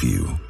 Preview.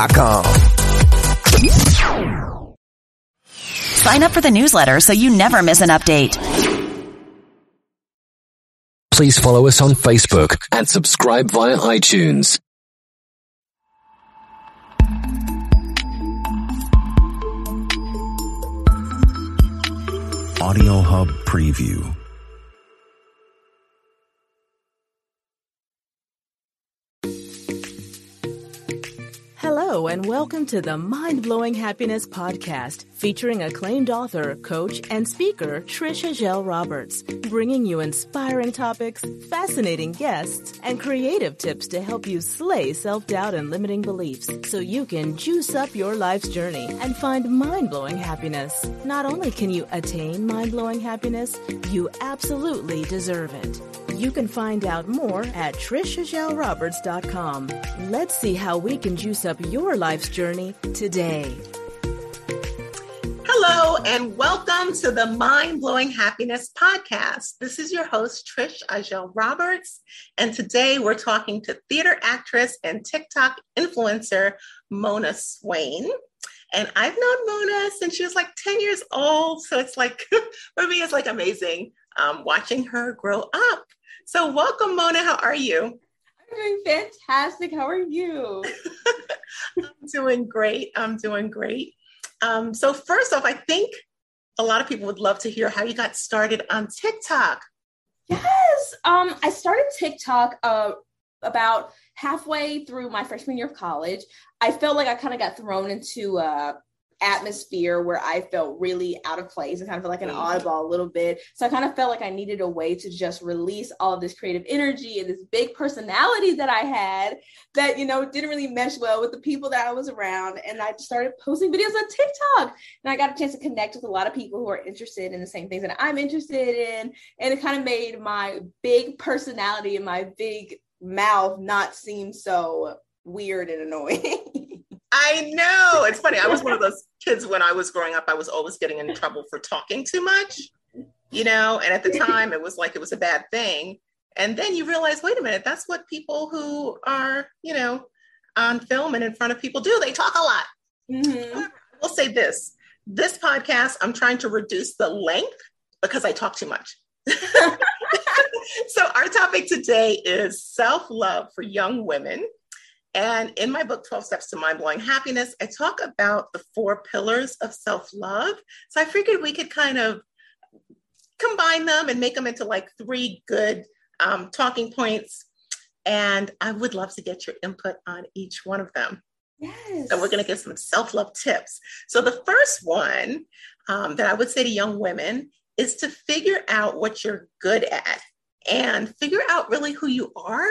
morninginspirationalradioshow.com. Sign up for the newsletter so you never miss an update. Please follow us on Facebook and subscribe via iTunes. Audio Hub Preview. Hello, and welcome to the Mind Blowing Happiness Podcast, featuring acclaimed author, coach, and speaker Trisha Gell Roberts, bringing you inspiring topics, fascinating guests, and creative tips to help you slay self doubt and limiting beliefs so you can juice up your life's journey and find mind blowing happiness. Not only can you attain mind blowing happiness, you absolutely deserve it. You can find out more at trishagellroberts.com. Let's see how we can juice up your life's journey today. Hello, and welcome to the Mind Blowing Happiness Podcast. This is your host, Trisha Gell Roberts, and today we're talking to theater actress and TikTok influencer Mona Swain. And I've known Mona since she was like 10 years old. So it's like, for me, it's like amazing um, watching her grow up. So, welcome, Mona. How are you? Doing fantastic. How are you? I'm doing great. I'm doing great. Um, so, first off, I think a lot of people would love to hear how you got started on TikTok. Yes. Um, I started TikTok uh, about halfway through my freshman year of college. I felt like I kind of got thrown into uh, atmosphere where I felt really out of place and kind of felt like an mm. oddball a little bit. So I kind of felt like I needed a way to just release all of this creative energy and this big personality that I had that, you know, didn't really mesh well with the people that I was around. And I just started posting videos on TikTok. And I got a chance to connect with a lot of people who are interested in the same things that I'm interested in. And it kind of made my big personality and my big mouth not seem so weird and annoying. I know. It's funny. I was one of those kids when I was growing up. I was always getting in trouble for talking too much, you know, and at the time it was like it was a bad thing. And then you realize, wait a minute, that's what people who are, you know, on film and in front of people do. They talk a lot. Mm-hmm. I will say this this podcast, I'm trying to reduce the length because I talk too much. so, our topic today is self love for young women. And in my book, 12 Steps to Mind Blowing Happiness, I talk about the four pillars of self love. So I figured we could kind of combine them and make them into like three good um, talking points. And I would love to get your input on each one of them. Yes. So we're going to get some self love tips. So the first one um, that I would say to young women is to figure out what you're good at and figure out really who you are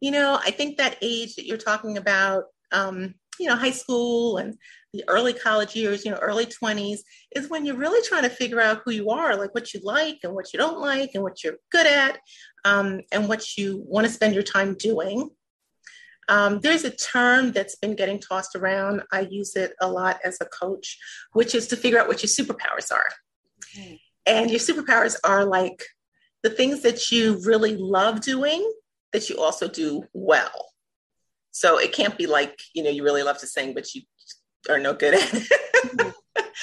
you know, I think that age that you're talking about, um, you know, high school and the early college years, you know, early 20s, is when you're really trying to figure out who you are, like what you like and what you don't like and what you're good at um, and what you want to spend your time doing. Um, there's a term that's been getting tossed around. I use it a lot as a coach, which is to figure out what your superpowers are. Okay. And your superpowers are like the things that you really love doing that you also do well. So it can't be like, you know, you really love to sing, but you are no good at it. Mm-hmm.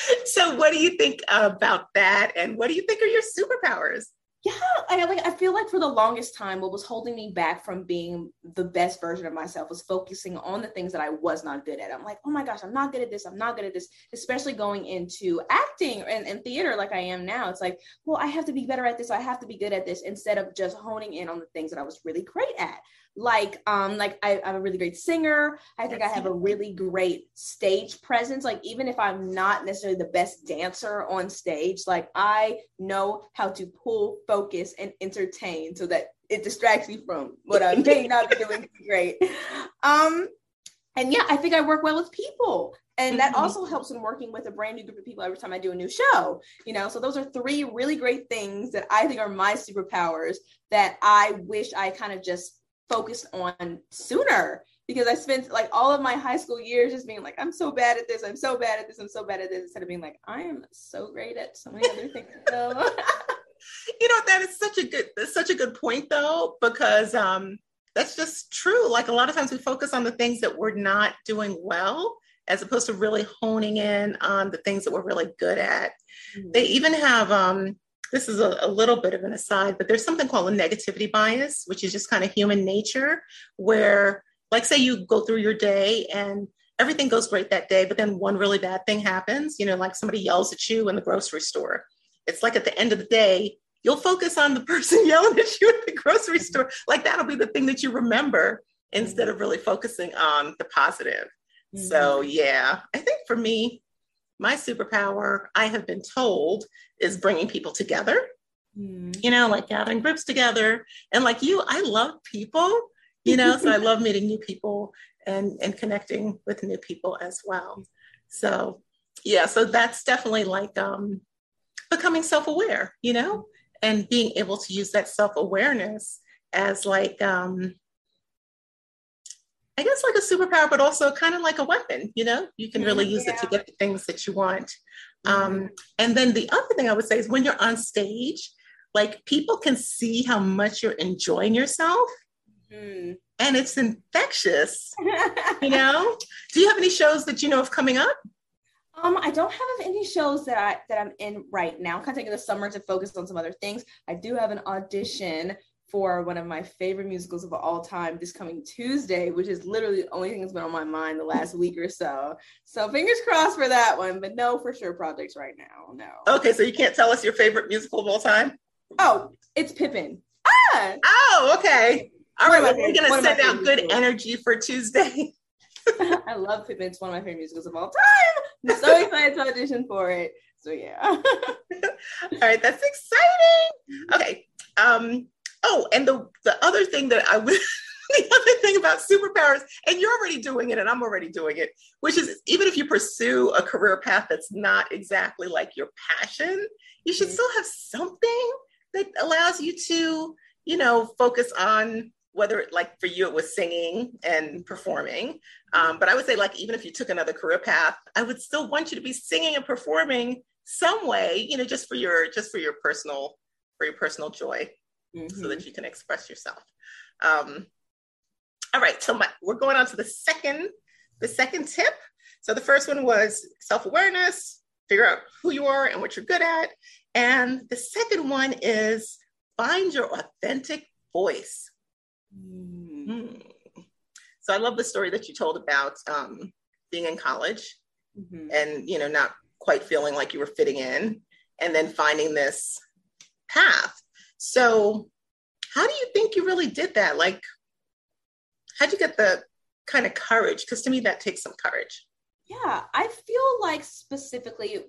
so what do you think about that? And what do you think are your superpowers? Yeah I like I feel like for the longest time what was holding me back from being the best version of myself was focusing on the things that I was not good at. I'm like, oh my gosh, I'm not good at this. I'm not good at this, especially going into acting and, and theater like I am now. It's like, well, I have to be better at this. I have to be good at this instead of just honing in on the things that I was really great at like um like I, am a really great singer. I think i have a really great stage presence. Like even if i'm not necessarily the best dancer on stage like i know how to pull focus and entertain so that it distracts me from what i may not be doing great. Um and yeah i think i work well with people. And that mm-hmm. also helps in working with a brand new group of people every time i do a new show you know? So those are three really great things that i think are my superpowers that i wish i kind of just focused on sooner because I spent like all of my high school years just being like, I'm so bad at this, I'm so bad at this, I'm so bad at this, instead of being like, I am so great at so many other things. So. you know, that is such a good that's such a good point though, because um that's just true. Like a lot of times we focus on the things that we're not doing well as opposed to really honing in on the things that we're really good at. Mm-hmm. They even have um this is a, a, little bit of an aside, but there's something called a negativity bias, which is just kind of human nature, where, like, say you go through your day and everything goes great that day, but then one really bad thing happens, you know, like somebody yells at you in the grocery store. It's like at the end of the day, you'll focus on the person yelling at you at the grocery store. Like that'll be the thing that you remember instead of really focusing on the positive. Mm-hmm. So, yeah, I think for me, my superpower, I have been told, is bringing people together. Mm. You know, like gathering groups together. And like you, I love people, you know, so I love meeting new people and and connecting with new people as well. So, yeah, so that's definitely like um becoming self-aware, you know, and being able to use that self-awareness as like um I guess like a superpower, but also kind of like a weapon, you know, you can really use yeah. it to get the things that you want. Mm-hmm. Um, and then the other thing I would say is when you're on stage, like people can see how much you're enjoying yourself. Mm-hmm. And it's infectious, you know. Do you have any shows that you know of coming up? Um, I don't have any shows that I that I'm in right now. I'm kind of taking the summer to focus on some other things. I do have an audition for one of my favorite musicals of all time this coming Tuesday, which is literally the only thing that's been on my mind the last week or so. So fingers crossed for that one, but no for sure projects right now. No. Okay, so you can't tell us your favorite musical of all time? Oh, it's Pippin. Ah! Oh, okay. All right, well, we're gonna send out good musicals. energy for Tuesday. I love Pippin. It's one of my favorite musicals of all time. I'm so excited to audition for it. So yeah. all right, that's exciting. Okay. Um, Oh, and the the other thing that I would the other thing about superpowers, and you're already doing it, and I'm already doing it, which is even if you pursue a career path that's not exactly like your passion, you should mm-hmm. still have something that allows you to, you know, focus on whether it, like for you it was singing and performing um, but i would say like even if you took another career path i would still want you to be singing and performing some way you know just for your just for your personal for your personal joy mm-hmm. so that you can express yourself. Um, all right, so my, we're going on to the second, the second tip. So the first one was self-awareness, figure out who you are and what you're good at. And the second one is find your authentic voice. Mm. Mm. So I love the story that you told about um, being in college mm-hmm. and you know not quite feeling like you were fitting in, and then finding this path. So, how do you think you really did that? Like, how'd you get the kind of courage? Because to me, that takes some courage. Yeah, I feel like specifically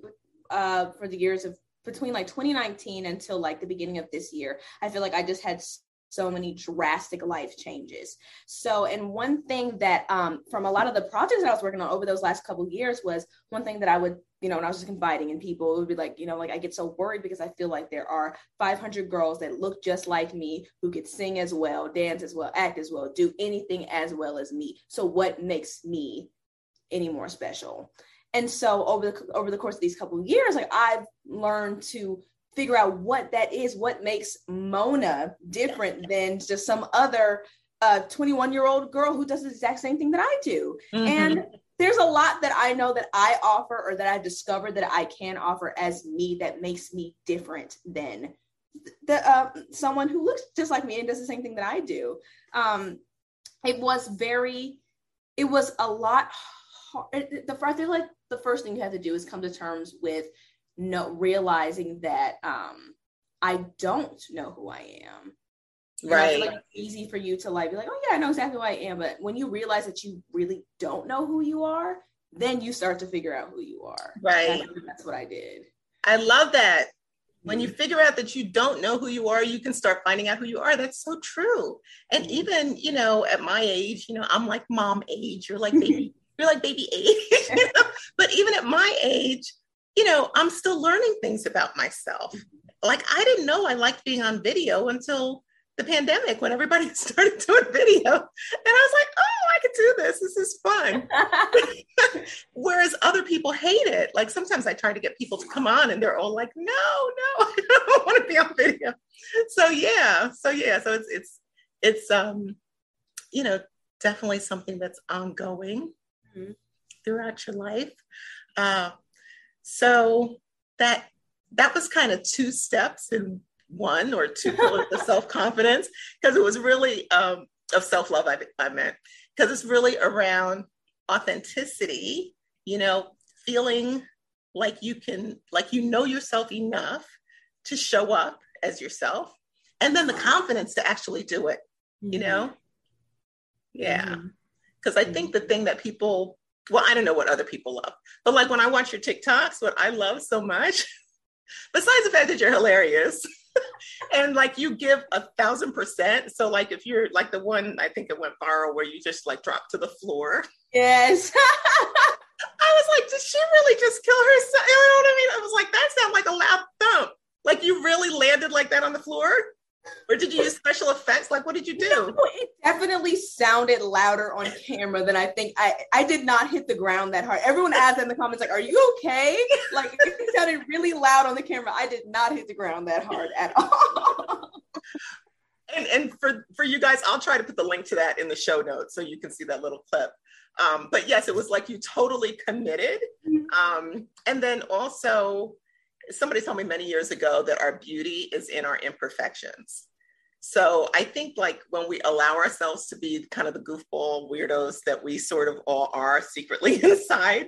uh, for the years of between like 2019 until like the beginning of this year, I feel like I just had so many drastic life changes. So, and one thing that um, from a lot of the projects that I was working on over those last couple years was one thing that I would, you know, when I was just confiding in people, it would be like, you know, like I get so worried because I feel like there are 500 girls that look just like me who could sing as well, dance as well, act as well, do anything as well as me. So, what makes me any more special? And so over the over the course of these couple years, like I've learned to figure out what that is, what makes Mona different than just some other a 21 year old girl who does the exact same thing that I do. Mhm. And there's a lot that I know that I offer or that I've discovered that I can offer as me that makes me different than the uh, someone who looks just like me and does the same thing that I do. Um, it was very, it was a lot. Hard. The I feel like the first thing you have to do is come to terms with no realizing that um, I don't know who I am. Feel Right. like it's easy for you to like be like, oh yeah, I know exactly who I am. But when you realize that you really don't know who you are, then you start to figure out who you are. Right. That's, what I did. I love that. When Mm-hmm. you figure out that you don't know who you are, you can start finding out who you are. That's so true. And Mhm. even, you know, at my age, you know, I'm like mom age. You're like baby, you're like baby age. But even at my age, you know, I'm still learning things about myself. Like I didn't know I liked being on video until the pandemic when everybody started doing video. And I was like, oh, I could do this. This is fun. Whereas other people hate it. Like sometimes I try to get people to come on and they're all like, no, no, I don't want to be on video. So yeah, so yeah, so it's it's it's um, you know, definitely something that's ongoing Mhm. throughout your life. Uh, so that that was kind of two steps in one or two pillars of self-confidence because it was really um, of self-love I, I meant. Because it's really around authenticity you know feeling like you can like you know yourself enough to show up as yourself and then the confidence to actually do it you mm-hmm. know? Yeah. Mm-hmm. Because i mm-hmm. think the thing that people well i don't know what other people love but like when i watch your tiktoks what i love so much besides the fact that you're hilarious and like you give a thousand percent so like if you're like the one i think it went viral where you just like drop to the floor Yes. I was like, did she really just kill herself? You know what I mean? I was like, that sounded like a loud thump. Like you really landed like that on the floor? Or did you use special effects? Like, what did you do? No, it definitely sounded louder on camera than I think I I did not hit the ground that hard. Everyone asked in the comments like, "Are you okay?" Like it sounded really loud on the camera. I did not hit the ground that hard at all. And and for for you guys, I'll try to put the link to that in the show notes so you can see that little clip. Um, but yes, it was like you totally committed. Um, and then also, somebody told me many years ago that our beauty is in our imperfections. So I think like when we allow ourselves to be kind of the goofball weirdos that we sort of all are secretly inside,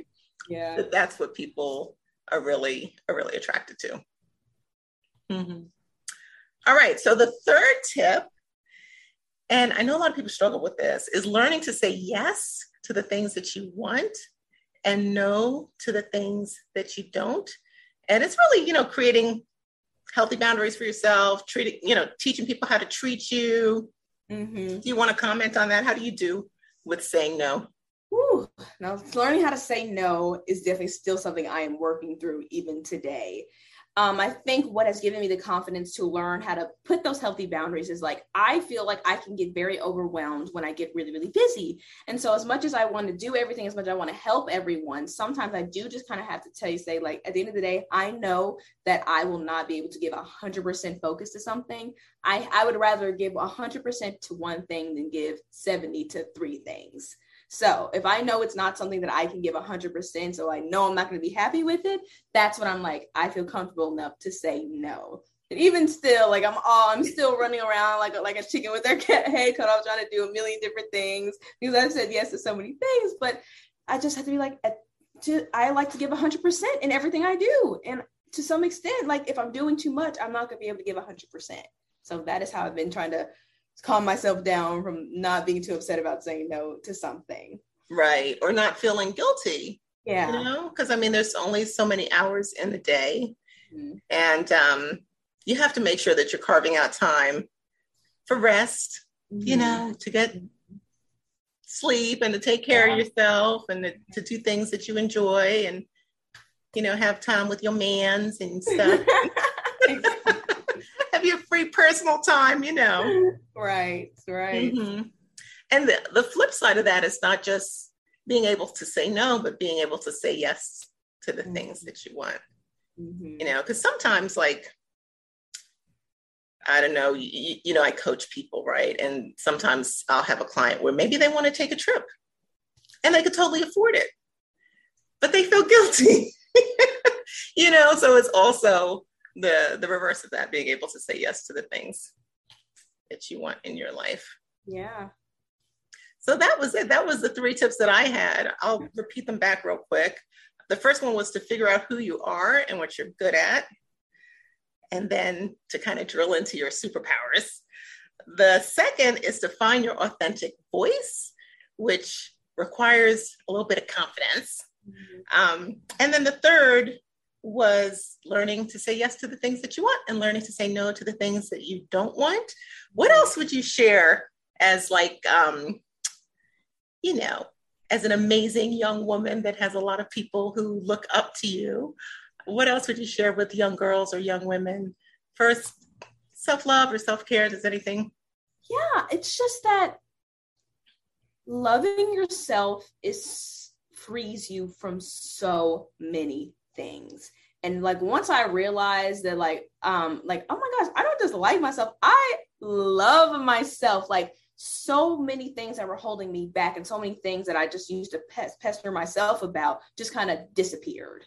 yeah. that that's what people are really are really attracted to. Mhm. All right. So the third tip, and I know a lot of people struggle with this, is learning to say yes to the things that you want and no to the things that you don't. And it's really, you know, creating healthy boundaries for yourself, treating, you know, teaching people how to treat you. Mm-hmm. Do you want to comment on that? How do you do with saying no? Whew. Now, learning how to say no is definitely still something I am working through even today. Um, I think what has given me the confidence to learn how to put those healthy boundaries is like I feel like I can get very overwhelmed when I get really, really busy. And so, as much as I want to do everything, as much as I want to help everyone, sometimes I do just kind of have to tell you, say, like, at the end of the day, I know that I will not be able to give 100% focus to something. I, I would rather give 100% to one thing than give 70 to three things. So if I know it's not something that I can give 100%, so I know I'm not going to be happy with it, that's when I'm like, I feel comfortable enough to say no. And even still, like I'm all, I'm still running around like a, like a chicken with their head cut off, trying to do a million different things because I've said yes to so many things. But I just have to be like, to, I like to give 100% in everything I do, and to some extent, like if I'm doing too much, I'm not going to be able to give 100%. So that is how I've been trying to calm myself down from not being too upset about saying no to something. Right. Or not feeling guilty. Yeah. You know, because I mean, there's only so many hours in the day. Mhm. And um, you have to make sure that you're carving out time for rest, you Mhm. know, to get sleep and to take care Yeah. of yourself and to, to do things that you enjoy and, you know, have time with your mans and stuff. free personal time, you know. right. Right. Mhm. And the, the flip side of that is not just being able to say no, but being able to say yes to the things that you want, Mhm. you know, because sometimes, like, I don't know, you, you, know, I coach people, right? And sometimes I'll have a client where maybe they want to take a trip and they could totally afford it, but they feel guilty. you know, so it's also the the reverse of that, being able to say yes to the things that you want in your life. Yeah. So that was it. That was the three tips that I had. I'll repeat them back real quick. The first one was to figure out who you are and what you're good at, and then to kind of drill into your superpowers. The second is to find your authentic voice, which requires a little bit of confidence. Mm-hmm. Um, and then the third was learning to say yes to the things that you want and learning to say no to the things that you don't want. What else would you share as like um, you know, as an amazing young woman that has a lot of people who look up to you? What else would you share with young girls or young women? First, self-love or self-care, does anything? Yeah, it's just that loving yourself is frees you from so many things. And like once i realized that like um like oh my gosh i don't just like myself. I love myself. Like so many things that were holding me back and so many things that i just used to pester myself about just kind of disappeared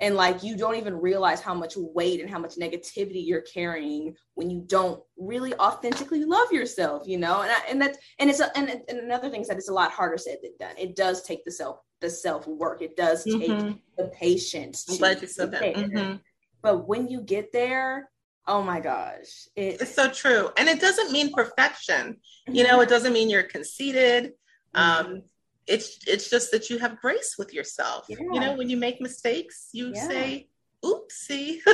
and like you don't even realize how much weight and how much negativity you're carrying when you don't really authentically love yourself you know and I, and that's and it's a, and, and another thing is that it's a lot harder said than done it does take the self the self work. It does take mm-hmm. the patience. I'm glad you said that. Mm-hmm. But when you get there, oh my gosh, it, it's so true. And it doesn't mean perfection. You know, it mm-hmm. doesn't mean you're conceited. Mm-hmm. Um, it's it's just that you have grace with yourself. Yeah. You know, when you make mistakes, you yeah. say, oopsie.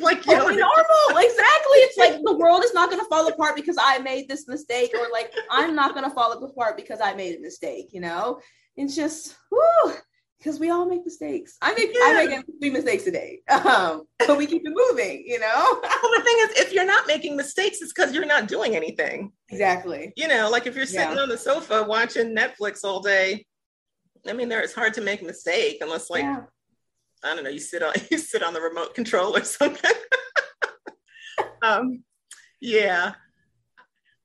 like you oh, know, normal. Exactly. It's like the world is not gonna fall apart because I made this mistake, or like I'm not gonna fall apart because I made a mistake, you know? it's just whoo, because we all make mistakes. I make yeah. I make three mistakes a day, um, but we keep it moving. You know. well, the thing is, if you're not making mistakes, it's because you're not doing anything. Exactly. You know, like if you're sitting yeah. on the sofa watching Netflix all day. I mean, there it's hard to make a mistake unless, like, yeah. I don't know, you sit on you sit on the remote control or something. um, yeah.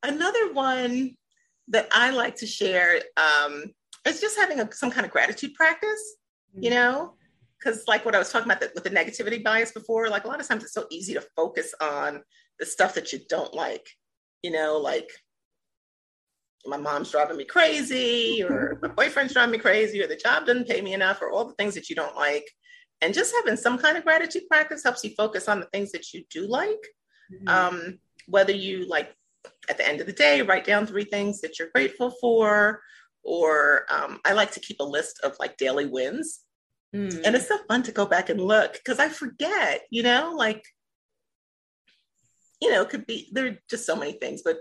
Another one that I like to share um, it's just having a, some kind of gratitude practice, you mm-hmm. know, because like what I was talking about the, with the negativity bias before, like a lot of times it's so easy to focus on the stuff that you don't like, you know, like my mom's driving me crazy or my boyfriend's driving me crazy or the job doesn't pay me enough or all the things that you don't like. And just having some kind of gratitude practice helps you focus on the things that you do like. Mm-hmm. Um, whether you like at the end of the day, write down three things that you're grateful for, or um, I like to keep a list of like daily wins. Mm. And it's so fun to go back and look because I forget, you know, like, you know, could be there are just so many things, but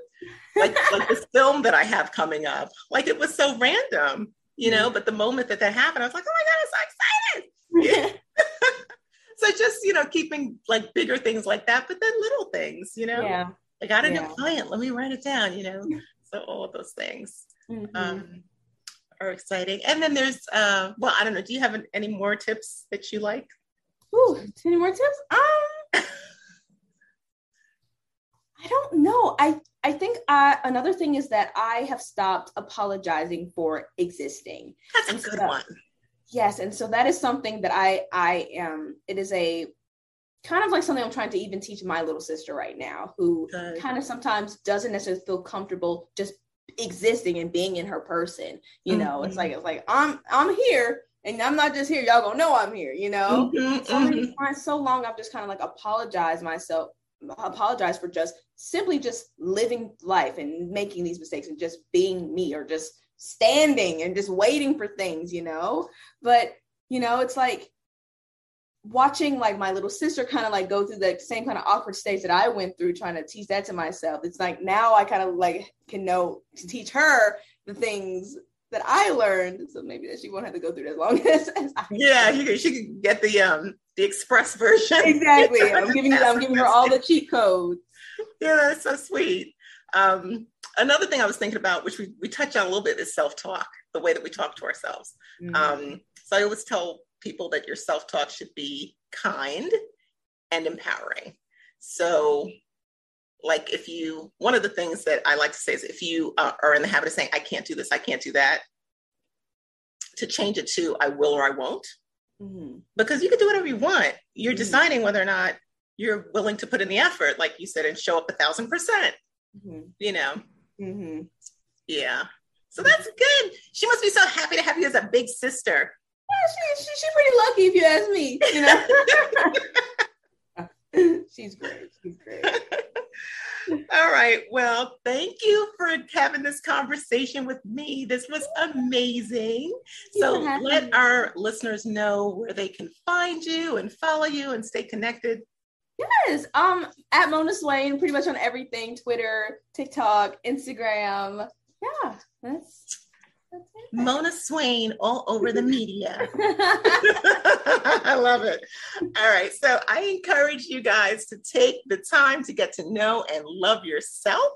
like like this film that I have coming up, like it was so random, you know, mm. but the moment that that happened, I was like, oh my God, I'm so excited. Yeah. so just, you know, keeping like bigger things like that, but then little things, you know, yeah. I got a yeah. new client, let me write it down, you know, so all of those things. Mm-hmm. Um, are exciting. And then there's, uh, well, I don't know. Do you have any more tips that you like? Ooh, any more tips? Um, I don't know. I I think uh, another thing is that I have stopped apologizing for existing. That's a good so, one. Yes, and so that is something that I I am. It is a kind of like something I'm trying to even teach my little sister right now, who good. kind of sometimes doesn't necessarily feel comfortable just existing and being in her person. You know, mm-hmm. it's like it's like I'm I'm here and I'm not just here. Y'all gonna know I'm here. You know, mm-hmm, so mm-hmm. so long I've just kind of like apologized myself, apologize for just simply just living life and making these mistakes and just being me or just standing and just waiting for things. You know, but you know, it's like watching like my little sister kind of like go through the same kind of awkward stage that I went through trying to teach that to myself. It's like now I kind of like can know to teach her the things that I learned. So maybe that she won't have to go through as long as, as I Yeah, you can, she can get the um the express version. Exactly. I'm giving I'm giving her all the cheat codes. Yeah, that's so sweet. Um another thing I was thinking about, which we, we touch on a little bit, is self-talk, the way that we talk to ourselves. Mm-hmm. Um, so I always tell people that your self talk should be kind and empowering. So like if you one of the things that i like to say is if you uh, are in the habit of saying i can't do this i can't do that to change it to i will or i won't mm-hmm. because you can do whatever you want you're mm-hmm. deciding whether or not you're willing to put in the effort like you said and show up a thousand percent mm-hmm. you know mm-hmm. yeah so that's good she must be so happy to have you as a big sister yeah, she, she, she's pretty lucky if you ask me you know she's great she's great All right. Well, thank you for having this conversation with me. This was amazing. So let me. our listeners know where they can find you and follow you and stay connected. Yes. Um at Mona Swain, pretty much on everything, Twitter, TikTok, Instagram. Yeah, that's Mona Swain all over the media. I love it. All right. So I encourage you guys to take the time to get to know and love yourself,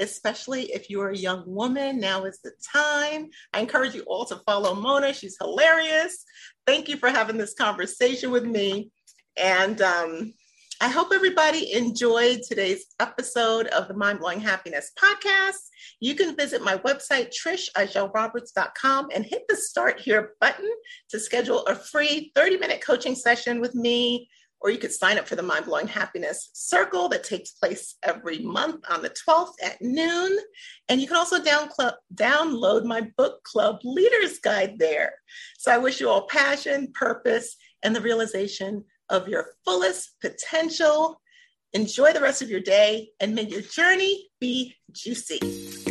especially if you're a young woman. Now is the time. I encourage you all to follow Mona. She's hilarious. Thank you for having this conversation with me. And um, I hope everybody enjoyed today's episode of the Mind Blowing Happiness podcast. You can visit my website, trishagellroberts.com, and hit the start here button to schedule a free 30 minute coaching session with me. Or you could sign up for the Mind Blowing Happiness Circle that takes place every month on the 12th at noon. And you can also down cl- download my book club leaders guide there. So I wish you all passion, purpose, and the realization of your fullest potential. Enjoy the rest of your day and may your journey be juicy.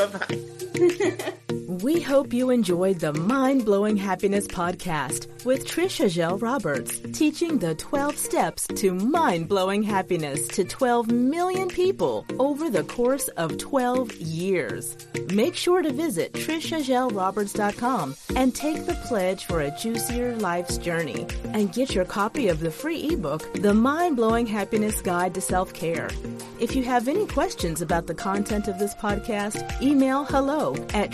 Bye bye. We hope you enjoyed the Mind Blowing Happiness podcast with Trisha Gell Roberts, teaching the 12 steps to mind blowing happiness to 12 million people over the course of 12 years. Make sure to visit TrishaGellRoberts.com and take the pledge for a juicier life's journey and get your copy of the free ebook, The Mind Blowing Happiness Guide to Self Care. If you have any questions about the content of this podcast, email hello at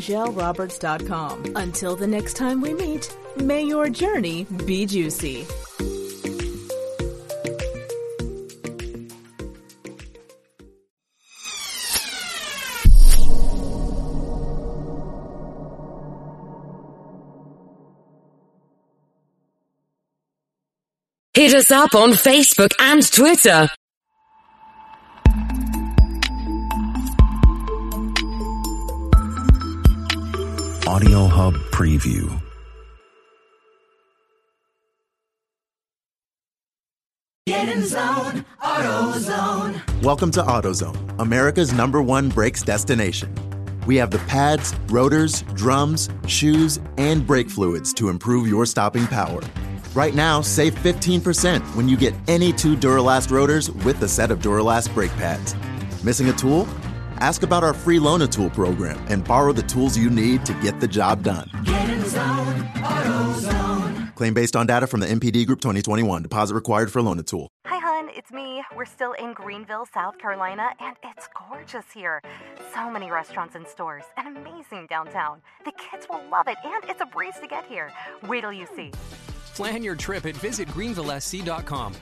trishagellroberts.com. Until the next time we meet, may your journey be juicy. Hit us up on Facebook and Twitter Audio Hub Preview. Get in zone, AutoZone. Welcome to AutoZone, America's number one brakes destination. We have the pads, rotors, drums, shoes, and brake fluids to improve your stopping power. Right now, save 15% when you get any two Duralast rotors with a set of Duralast brake pads. Missing a tool? Ask about our free Loan Tool program and borrow the tools you need to get the job done. Get in zone, AutoZone. Claim based on data from the NPD Group 2021. Deposit required for Loan Tool. Hi, hun. It's me. We're still in Greenville, South Carolina, and it's gorgeous here. So many restaurants and stores, and amazing downtown. The kids will love it, and it's a breeze to get here. Wait till you see. Plan your trip at visitgreenvillesc.com.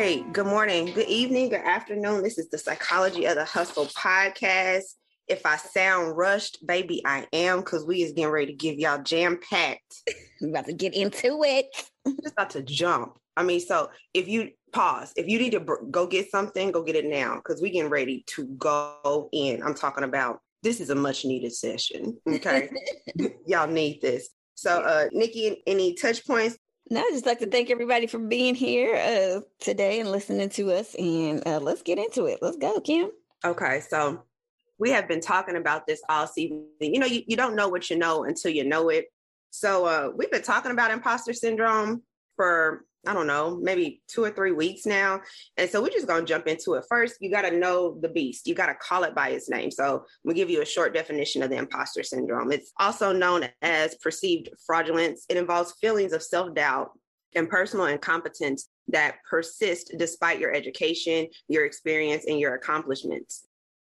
right. Good morning, good evening, good afternoon. This is the Psychology of the Hustle podcast. If I sound rushed, baby, I am because we is getting ready to give y'all jam packed. we about to get into it. Just about to jump. I mean, so if you pause, if you need to br- go get something, go get it now because we getting ready to go in. I'm talking about this is a much needed session. Okay, y'all need this. So, uh, Nikki, any touch points no, I'd just like to thank everybody for being here uh, today and listening to us. And uh, let's get into it. Let's go, Kim. Okay. So we have been talking about this all season. You know, you, you don't know what you know until you know it. So uh, we've been talking about imposter syndrome for I don't know, maybe two or three weeks now. And so we're just going to jump into it. First, you got to know the beast. You got to call it by its name. So we give you a short definition of the imposter syndrome. It's also known as perceived fraudulence. It involves feelings of self doubt and personal incompetence that persist despite your education, your experience, and your accomplishments.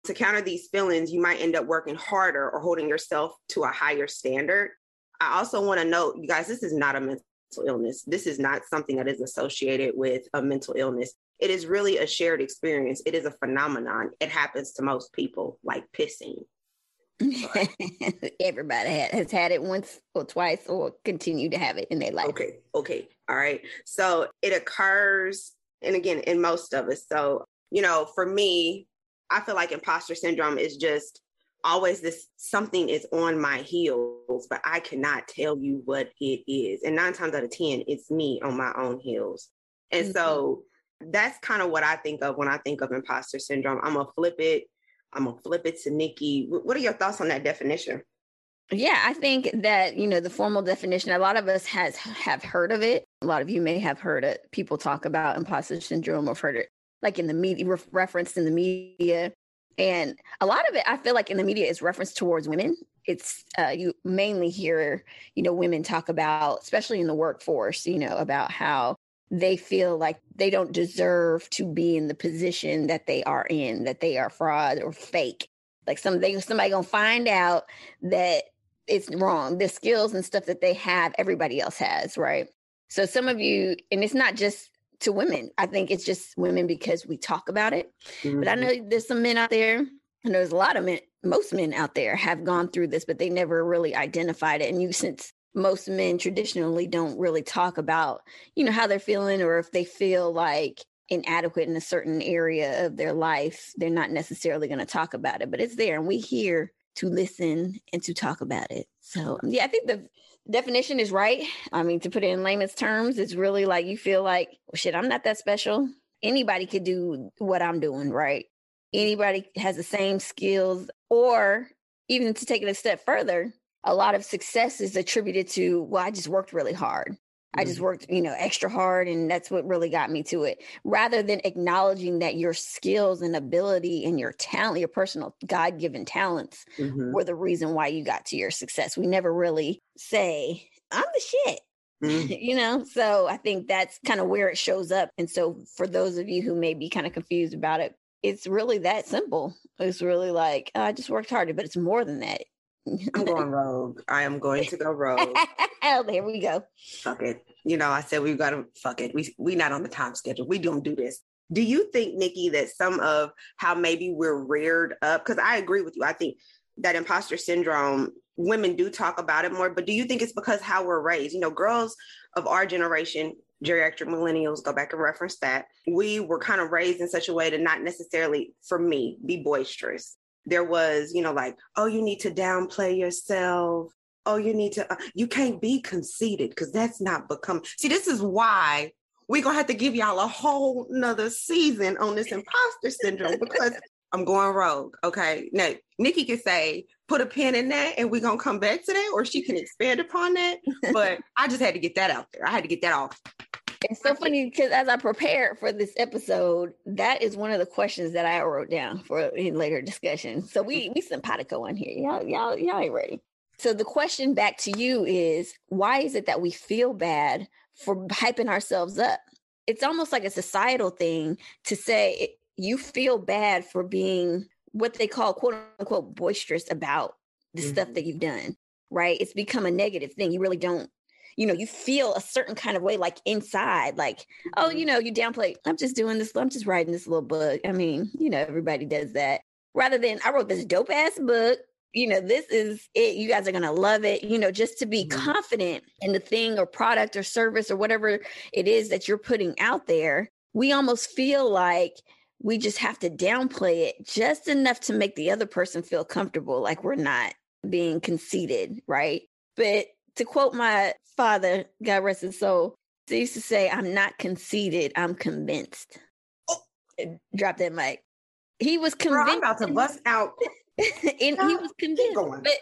To counter these feelings, you might end up working harder or holding yourself to a higher standard. I also want to note, you guys, this is not a mental illness. This is not something that is associated with a mental illness. It is really a shared experience. It is a phenomenon. It happens to most people, like pissing. Everybody has had it once or twice or continue to have it in their life. Okay. Okay. All right. So it occurs, and again, in most of us. So, you know, for me, I feel like imposter syndrome is just always this something is on my heels, but I cannot tell you what it is. And nine times out of 10, it's me on my own heels. And mm-hmm. so that's kind of what I think of when I think of imposter syndrome. I'm gonna flip it. I'm gonna flip it to Nikki. What are your thoughts on that definition? Yeah, I think that you know the formal definition. A lot of us has have heard of it. A lot of you may have heard it. People talk about imposter syndrome or heard it like in the media, re- referenced in the media, and a lot of it I feel like in the media is referenced towards women. It's uh, you mainly hear you know women talk about, especially in the workforce, you know about how they feel like they don't deserve to be in the position that they are in, that they are fraud or fake. Like some they somebody gonna find out that it's wrong. The skills and stuff that they have, everybody else has, right? So some of you, and it's not just to women. I think it's just women because we talk about it. Mm-hmm. But I mm-hmm. know there's some men out there, and there's a lot of men, most men out there have gone through this, but they never really identified it. And you, since most men traditionally don't really talk about, you know, how they're feeling or if they feel like inadequate in a certain area of their life, they're not necessarily going to talk about it, but it's there and we here to listen and to talk about it. So, yeah, I think the definition is right. I mean, to put it in layman's terms, it's really like you feel like, well, shit, I'm not that special. Anybody could do what I'm doing, right? Anybody has the same skills, or even to take it a step further, a lot of success is attributed to, well, I just worked really hard. Mm-hmm. I just mm-hmm. worked, you know, extra hard and that's what really got me to it. Rather than acknowledging that your skills and ability and your talent, your personal God-given talents mm-hmm. were the reason why you got to your success. We never really say, I'm the shit. Mm-hmm. you know, so I think that's kind of where it shows up. And so for those of you who may be kind of confused about it, it's really that simple. It's really like, oh, I just worked harder, but it's more than that. I'm going rogue. I am going to go rogue. oh, there we go. Fuck it. You know, I said we've got to fuck it. We we not on the time schedule. We don't do this. Do you think, Nikki, that some of how maybe we're reared up? Because I agree with you. I think that imposter syndrome, women do talk about it more. But do you think it's because how we're raised? You know, girls of our generation, geriatric millennials, go back and reference that. We were kind of raised in such a way to not necessarily, for me, be boisterous there was, you know, like, oh, you need to downplay yourself. Oh, you need to, uh, you can't be conceited because that's not become. See, this is why we're going to have to give y'all a whole nother season on this imposter syndrome because I'm going rogue. Okay. Now, Nikki can say, put a pin in that and we're going to come back to that, or she can expand upon that. But I just had to get that out there. I had to get that off. It's so funny because as I prepared for this episode, that is one of the questions that I wrote down for in later discussion. So we we simpatico on here. Y'all, y'all, y'all ain't ready. So the question back to you is why is it that we feel bad for hyping ourselves up? It's almost like a societal thing to say you feel bad for being what they call quote unquote boisterous about the mm-hmm. stuff that you've done, right? It's become a negative thing. You really don't you know, you feel a certain kind of way, like inside, like, oh, you mm-hmm. know, you downplay, I'm just doing this, I'm just writing this little book. I mean, you know, everybody does that. Rather than I wrote this dope ass book, you know, this is it. You guys are going to love it. You know, just to be mm-hmm. confident in the thing or product or service or whatever it is that you're putting out there. We almost feel like we just have to downplay it just enough to make the other person feel comfortable, like we're not being conceited, right? But to quote my father, God rest his soul, he used to say, I'm not conceited, I'm convinced. Oh. Drop that mic. He was convinced. Girl, I'm about to bust out. and he was convinced. But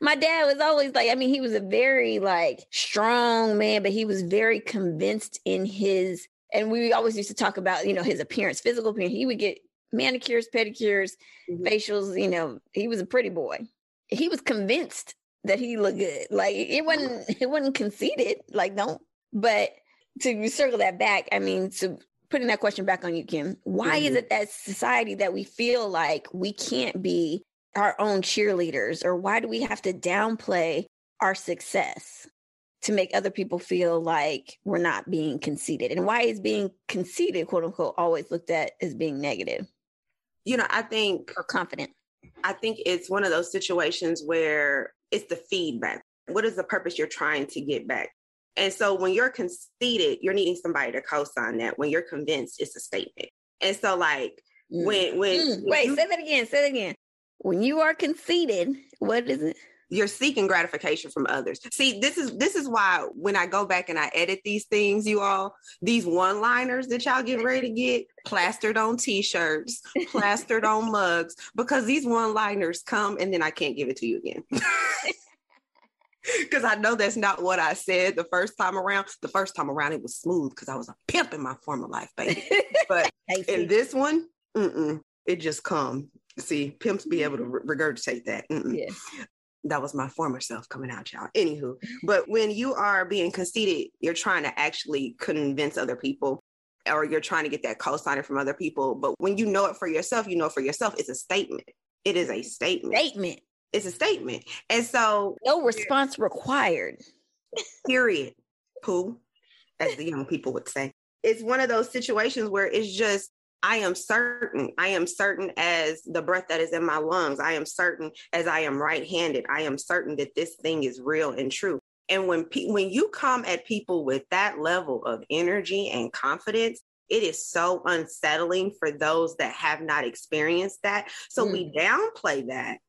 my dad was always like, I mean, he was a very like strong man, but he was very convinced in his and we always used to talk about, you know, his appearance, physical appearance. He would get manicures, pedicures, mm-hmm. facials, you know, he was a pretty boy. He was convinced that he looked good. Like it wasn't it wasn't conceited. Like don't but to circle that back, I mean, to putting that question back on you, Kim, why mm-hmm. is it that society that we feel like we can't be our own cheerleaders, or why do we have to downplay our success to make other people feel like we're not being conceited? And why is being conceited, quote unquote, always looked at as being negative? You know, I think, or confident. I think it's one of those situations where it's the feedback. What is the purpose you're trying to get back? And so when you're conceited, you're needing somebody to co-sign that. When you're convinced, it's a statement. And so like when when mm. wait, you, say that again, say that again. When you are conceited, what is it? You're seeking gratification from others. See, this is this is why when I go back and I edit these things, you all, these one-liners that y'all get ready to get plastered on t-shirts, plastered on mugs, because these one-liners come and then I can't give it to you again. because I know that's not what I said the first time around. The first time around, it was smooth because I was a pimp in my former life, baby. But in this one, it just come. See, pimps be able to regurgitate that. Yeah. That was my former self coming out, y'all. Anywho, but when you are being conceited, you're trying to actually convince other people or you're trying to get that co-signing from other people. But when you know it for yourself, you know it for yourself. It's a statement. It is a statement. Statement. It's a statement. And so no response required. Period. Pooh, as the young people would say. It's one of those situations where it's just I am certain. I am certain as the breath that is in my lungs. I am certain as I am right-handed. I am certain that this thing is real and true. And when pe- when you come at people with that level of energy and confidence, it is so unsettling for those that have not experienced that. So mm. we downplay that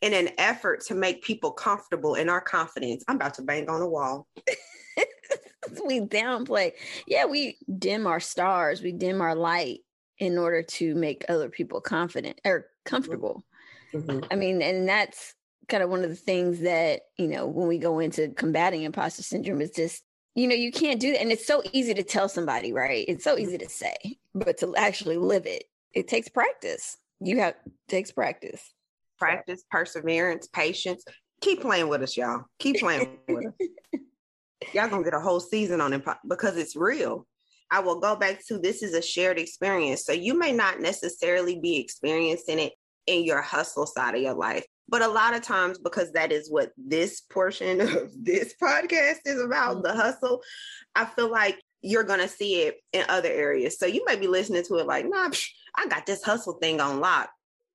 in an effort to make people comfortable in our confidence. I'm about to bang on the wall. we downplay. Yeah, we dim our stars, we dim our light in order to make other people confident or comfortable. Mm-hmm. I mean, and that's kind of one of the things that, you know, when we go into combating imposter syndrome is just, you know, you can't do that. And it's so easy to tell somebody, right? It's so easy to say, but to actually live it, it takes practice. You have takes practice practice, perseverance, patience. Keep playing with us, y'all. Keep playing with us. Y'all gonna get a whole season on it because it's real. I will go back to this is a shared experience. So you may not necessarily be experiencing it in your hustle side of your life. But a lot of times, because that is what this portion of this podcast is about, the hustle, I feel like you're going to see it in other areas. So you might be listening to it like, nah, psh, I got this hustle thing on lock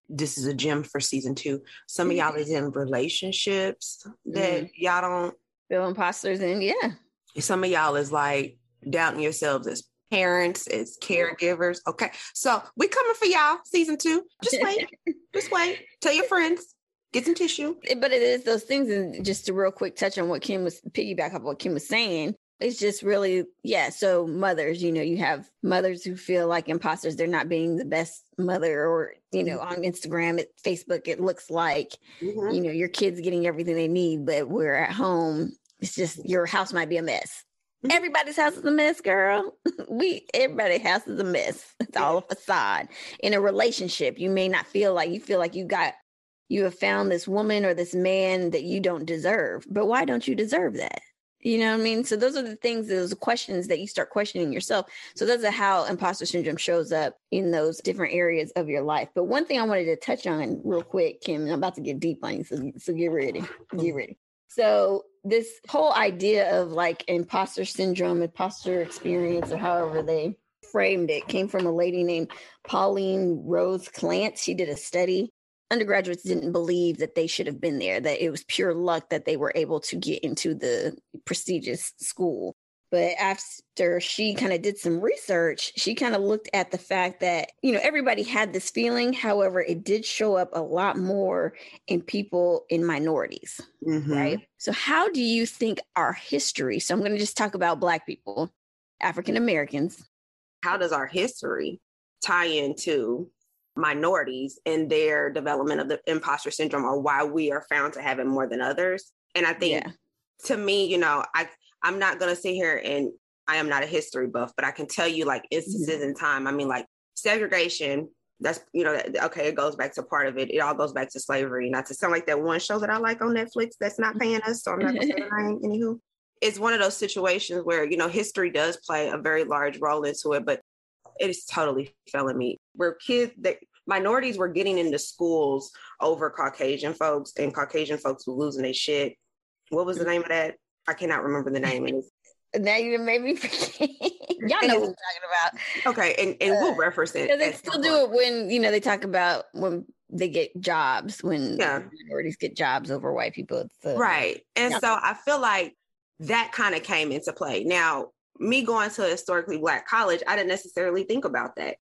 this is a gem for season two. Some of y'all is in relationships that mm y'all don't feel imposters in. Yeah. Some of y'all is like doubting yourselves as parents, as caregivers. Okay. So we coming for y'all, season two. Just wait. Just wait. Tell your friends. Get some tissue. But it is those things, and just to real quick touch on what Kim was piggyback up what Kim was saying it's just really yeah so mothers you know you have mothers who feel like imposters they're not being the best mother or you know mm-hmm. on instagram at facebook it looks like mm-hmm. you know your kids getting everything they need but we're at home it's just your house might be a mess. Mm-hmm. everybody's house is a mess girl we everybody's house is a mess it's all a facade in a relationship you may not feel like you feel like you got you have found this woman or this man that you don't deserve but why don't you deserve that you know what I mean? So those are the things, those questions that you start questioning yourself. So those are how imposter syndrome shows up in those different areas of your life. But one thing I wanted to touch on real quick, Kim, I'm about to get deep on you, so, so get ready. Get ready. So this whole idea of like imposter syndrome, imposter experience, or however they framed it, came from a lady named Pauline Rose Clance. She did a study undergraduates didn't believe that they should have been there, that it was pure luck that they were able to get into the prestigious school. But after she kind of did some research, she kind of looked at the fact that, you know, everybody had this feeling. However, it did show up a lot more in people in minorities, mm-hmm. right? So, how do you think our history? So, I'm going to just talk about Black people, African Americans. How does our history tie into minorities and their development of the imposter syndrome or why we are found to have it more than others. And I think yeah. to me, you know, I I'm not gonna sit here and I am not a history buff, but I can tell you like instances mm-hmm. in time. I mean, like segregation. That's you know, okay. It goes back to part of it. It all goes back to slavery. Not to sound like that one show that I like on Netflix that's not paying us, so I'm not gonna say the name. Anywho, it's one of those situations where you know history does play a very large role into it but it is totally failing me where kids that minorities were getting into schools over caucasian folks and caucasian folks were losing their shit what was the name of that i cannot remember the name now you made me forget. Y'all know what I'm talking about. Okay, and, and we'll uh, reference it. They still do it when you know they talk about when they get jobs when Yeah. minorities get jobs over white people. So, Right. And Yeah. so I feel like that kind of came into play. Now, me going to a historically black college, I didn't necessarily think about that.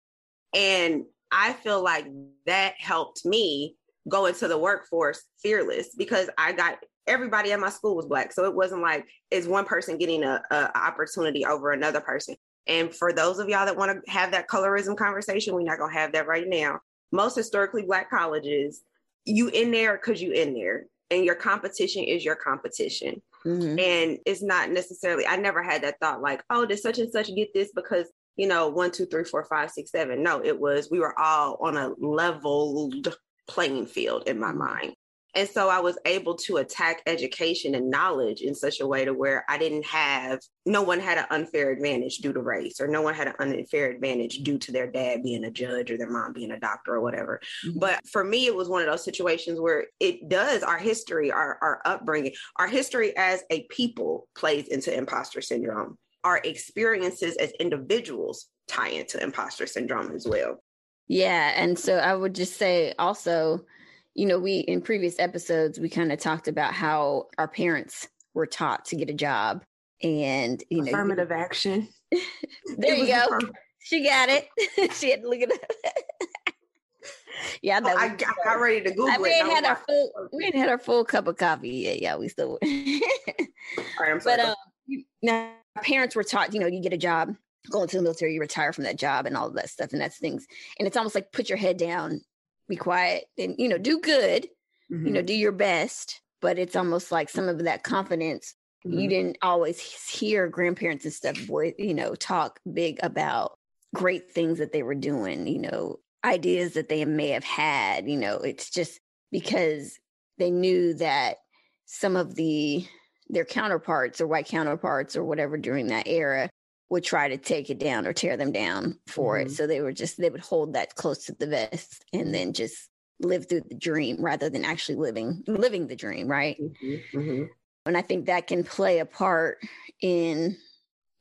And I feel like that helped me go into the workforce fearless because I got everybody at my school was black. So it wasn't like is one person getting a, a opportunity over another person. And for those of y'all that want to have that colorism conversation, we're not gonna have that right now. Most historically black colleges, you in there because you in there, and your competition is your competition. Mm-hmm. And it's not necessarily. I never had that thought like, oh, did such and such get this because you know one, two, three, four, five, six, seven. No, it was we were all on a leveled playing field in my mind. And so I was able to attack education and knowledge in such a way to where I didn't have, no one had an unfair advantage due to race, or no one had an unfair advantage due to their dad being a judge or their mom being a doctor or whatever. Mm-hmm. But for me, it was one of those situations where it does our history, our, our upbringing, our history as a people plays into imposter syndrome. Our experiences as individuals tie into imposter syndrome as well. Yeah. And so I would just say also, you know, we in previous episodes, we kind of talked about how our parents were taught to get a job and, you know, Affirmative action. there you go. affirm- She got it. she had to look it up. yeah, Oh, I, got, got ready to Google I it. we ain't had our full we ain't had our full cup of coffee yet. Yeah, we still All right, I'm sorry. but um you- now our parents were taught, you know, you get a job, go into the military, you retire from that job and all of that stuff. And that's things. And it's almost like put your head down, be quiet, and you know, do good, you know, Mhm. do your best. But it's almost like some of that confidence you Mhm. didn't always hear grandparents and stuff you know talk big about great things that they were doing you know ideas that they may have had you know it's just because they knew that some of the their counterparts or white counterparts or whatever during that era would try to take it down or tear them down for it Mhm. so they were just they would hold that close to the vest and then just live through the dream rather than actually living living the dream right Mhm, mhm. and i think that can play a part in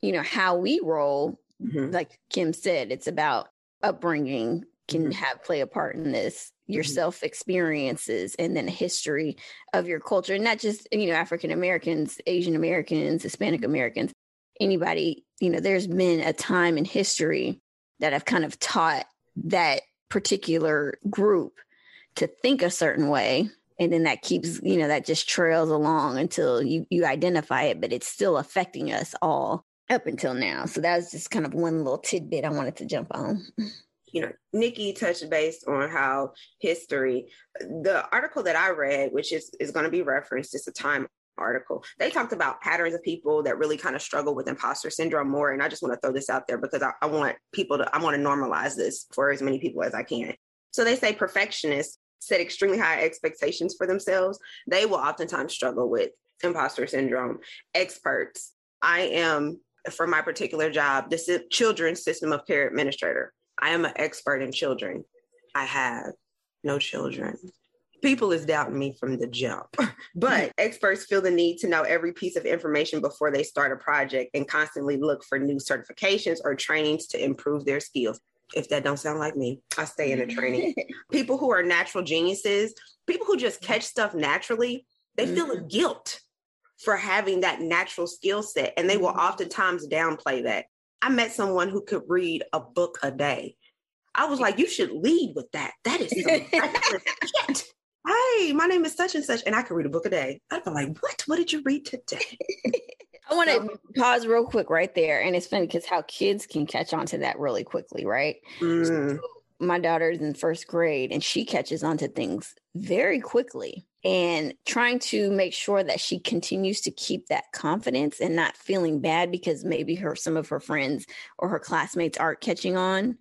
you know how we roll Mhm. like kim said it's about upbringing can Mhm. have play a part in this your Mhm. self experiences and then a history of your culture and not just you know african americans asian americans hispanic americans anybody you know there's been a time in history that have kind of taught that particular group to think a certain way and then that keeps you know that just trails along until you you identify it but it's still affecting us all up until now. So that was just kind of one little tidbit i wanted to jump on. You know, Nikki touched base on how history, the article that I read, which is, is going to be referenced, it's a time article. They talked about patterns of people that really kind of struggle with imposter syndrome more. And I just want to throw this out there because I, I want people to, I want to normalize this for as many people as I can. So they say perfectionists set extremely high expectations for themselves. They will oftentimes struggle with imposter syndrome. Experts, I am for my particular job, the children's system of care administrator. I am an expert in children. I have no children. People is doubting me from the jump, but mm-hmm. experts feel the need to know every piece of information before they start a project and constantly look for new certifications or trainings to improve their skills. If that don't sound like me, I stay in a training. people who are natural geniuses, people who just mm-hmm. catch stuff naturally, they feel a mm-hmm. guilt for having that natural skill set and they will oftentimes downplay that. I met someone who could read a book a day. I was like, you should lead with that. That is some shit. Hey, my name is such and such, and I could read a book a day. I'd be like, what? What did you read today? i want to pause real quick right there and it's funny because how kids can catch on to that really quickly right Mm, my daughter's in first grade and she catches on to things very quickly and trying to make sure that she continues to keep that confidence and not feeling bad because maybe her some of her friends or her classmates aren't catching on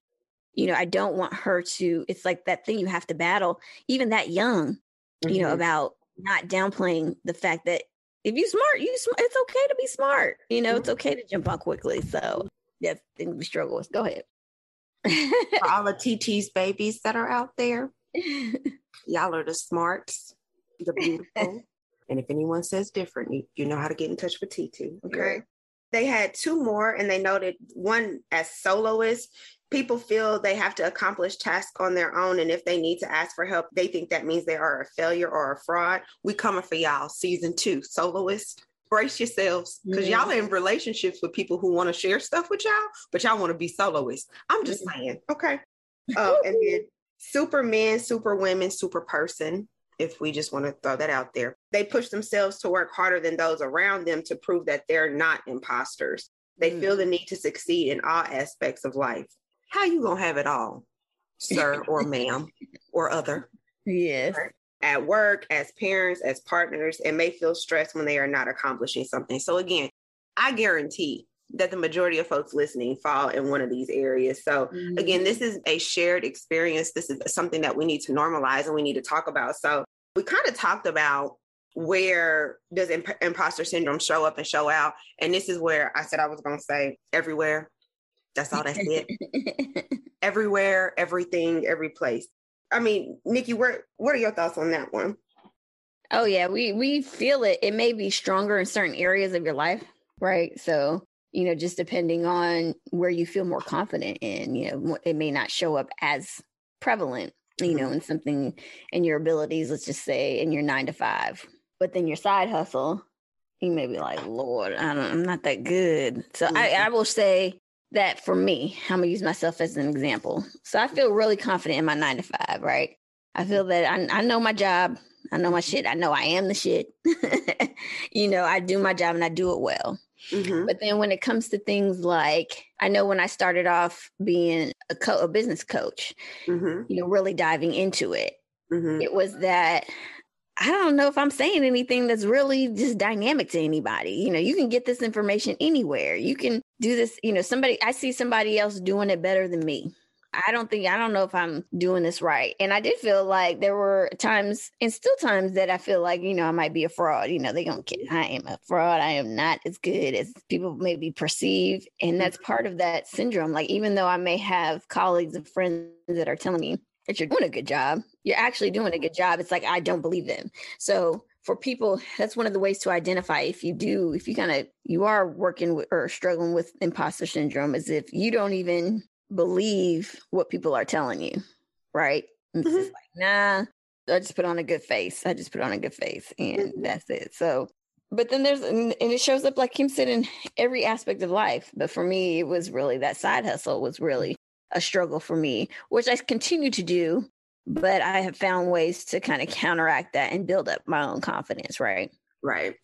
you know i don't want her to it's like that thing you have to battle even that young you know Mhm. about not downplaying the fact that if you smart, you sm- it's okay to be smart. You know, it's okay to jump on quickly. So that's things we struggle with. Go ahead. For all the TT's babies that are out there, y'all are the smarts, the beautiful. and if anyone says different, you, you know how to get in touch with TT. Okay. Yeah. They had two more, and they noted one as soloists. People feel they have to accomplish tasks on their own, and if they need to ask for help, they think that means they are a failure or a fraud. We coming for y'all, season two, soloist. Brace yourselves, because y'all are in relationships with people who want to share stuff with y'all, but y'all want to be soloists. I'm just saying, okay. Uh, and then Superman, Superwomen, Super Person, if we just want to throw that out there. They push themselves to work harder than those around them to prove that they're not imposters. They feel the need to succeed in all aspects of life. How you gonna have it all, sir or ma'am or other? Yes. At work, as parents, as partners, and may feel stressed when they are not accomplishing something. So again, I guarantee that the majority of folks listening fall in one of these areas. So mm-hmm. again, this is a shared experience. This is something that we need to normalize and we need to talk about. So we kind of talked about where does imp- imposter syndrome show up and show out, and this is where I said I was going to say everywhere. That's all that's it. everywhere, everything, every place. I mean, Nikki, where what are your thoughts on that one? Oh yeah, we we feel it. It may be stronger in certain areas of your life, right? So you know, just depending on where you feel more confident in, you know, it may not show up as prevalent, you know, mm-hmm. in something in your abilities. Let's just say in your nine to five, but then your side hustle, you may be like, Lord, I don't, I'm not that good. So I, mm-hmm. I will say that for me, I'm gonna use myself as an example. So I feel really confident in my nine to five, right? I feel that I, I know my job. I know my mm-hmm. shit. I know I am the shit. you know, I do my job and I do it well. Mm-hmm. But then when it comes to things like, I know when I started off being a, co- a business coach, mm-hmm. you know, really diving into it, it was that I don't know if I'm saying anything that's really just dynamic to anybody. You know, you can get this information anywhere. You can do this, you know, somebody, I see somebody else doing it better than me. I don't think, I don't know if I'm doing this right. And I did feel like there were times and still times that I feel like, you know, I might be a fraud. You know, they don't get, I am a fraud. I am not as good as people maybe perceive. And that's part of that syndrome. Like, even though I may have colleagues and friends that are telling me that you're doing a good job, you're actually doing a good job. It's like, I don't believe them. So, for people, that's one of the ways to identify if you do, if you kind of, you are working with or struggling with imposter syndrome, is if you don't even believe what people are telling you, right? It's mm-hmm. just like, nah, I just put on a good face. I just put on a good face and mm-hmm. that's it. So, but then there's, and it shows up, like Kim said, in every aspect of life. But for me, it was really that side hustle was really a struggle for me, which I continue to do. But I have found ways to kind of counteract that and build up my own confidence, right? Right.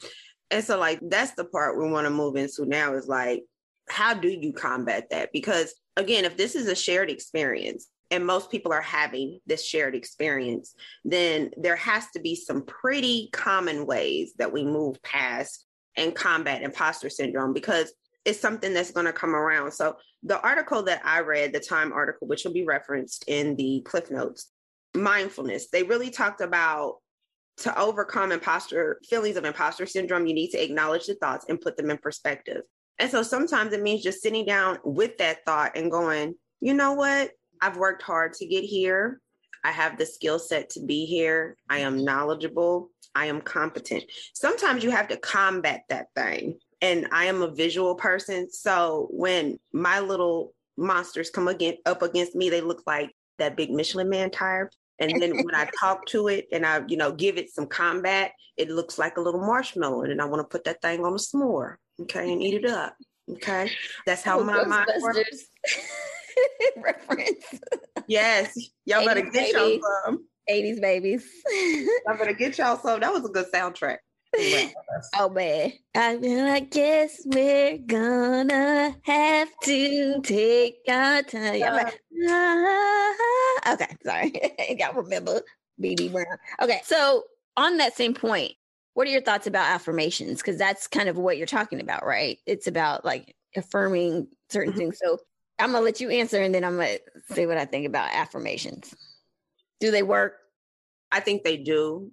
And so, like, that's the part we want to move into now is like, how do you combat that? Because, again, if this is a shared experience and most people are having this shared experience, then there has to be some pretty common ways that we move past and combat imposter syndrome because it's something that's going to come around. So, the article that I read, the Time article, which will be referenced in the Cliff Notes, mindfulness, they really talked about to overcome imposter feelings of imposter syndrome, you need to acknowledge the thoughts and put them in perspective. And so sometimes it means just sitting down with that thought and going, you know what? I've worked hard to get here. I have the skill set to be here. I am knowledgeable. I am competent. Sometimes you have to combat that thing. And I am a visual person. So when my little monsters come again up against me, they look like that big Michelin man tire. And then when I talk to it and I, you know, give it some combat, it looks like a little marshmallow. And I want to put that thing on a s'more, okay, and eat it up. Okay. That's how my mind works. reference. Yes. Y'all better 80s get y'all baby. some. 80s babies. Y'all better get y'all some. That was a good soundtrack. Oh man. I mean, I guess we're gonna have to take our time. Like, ah. okay, sorry. Y'all remember BB Brown. Okay, so on that same point, what are your thoughts about affirmations? Because that's kind of what you're talking about, right? It's about like affirming certain things. So I'm gonna let you answer and then I'm gonna say what I think about affirmations. Do they work? I think they do.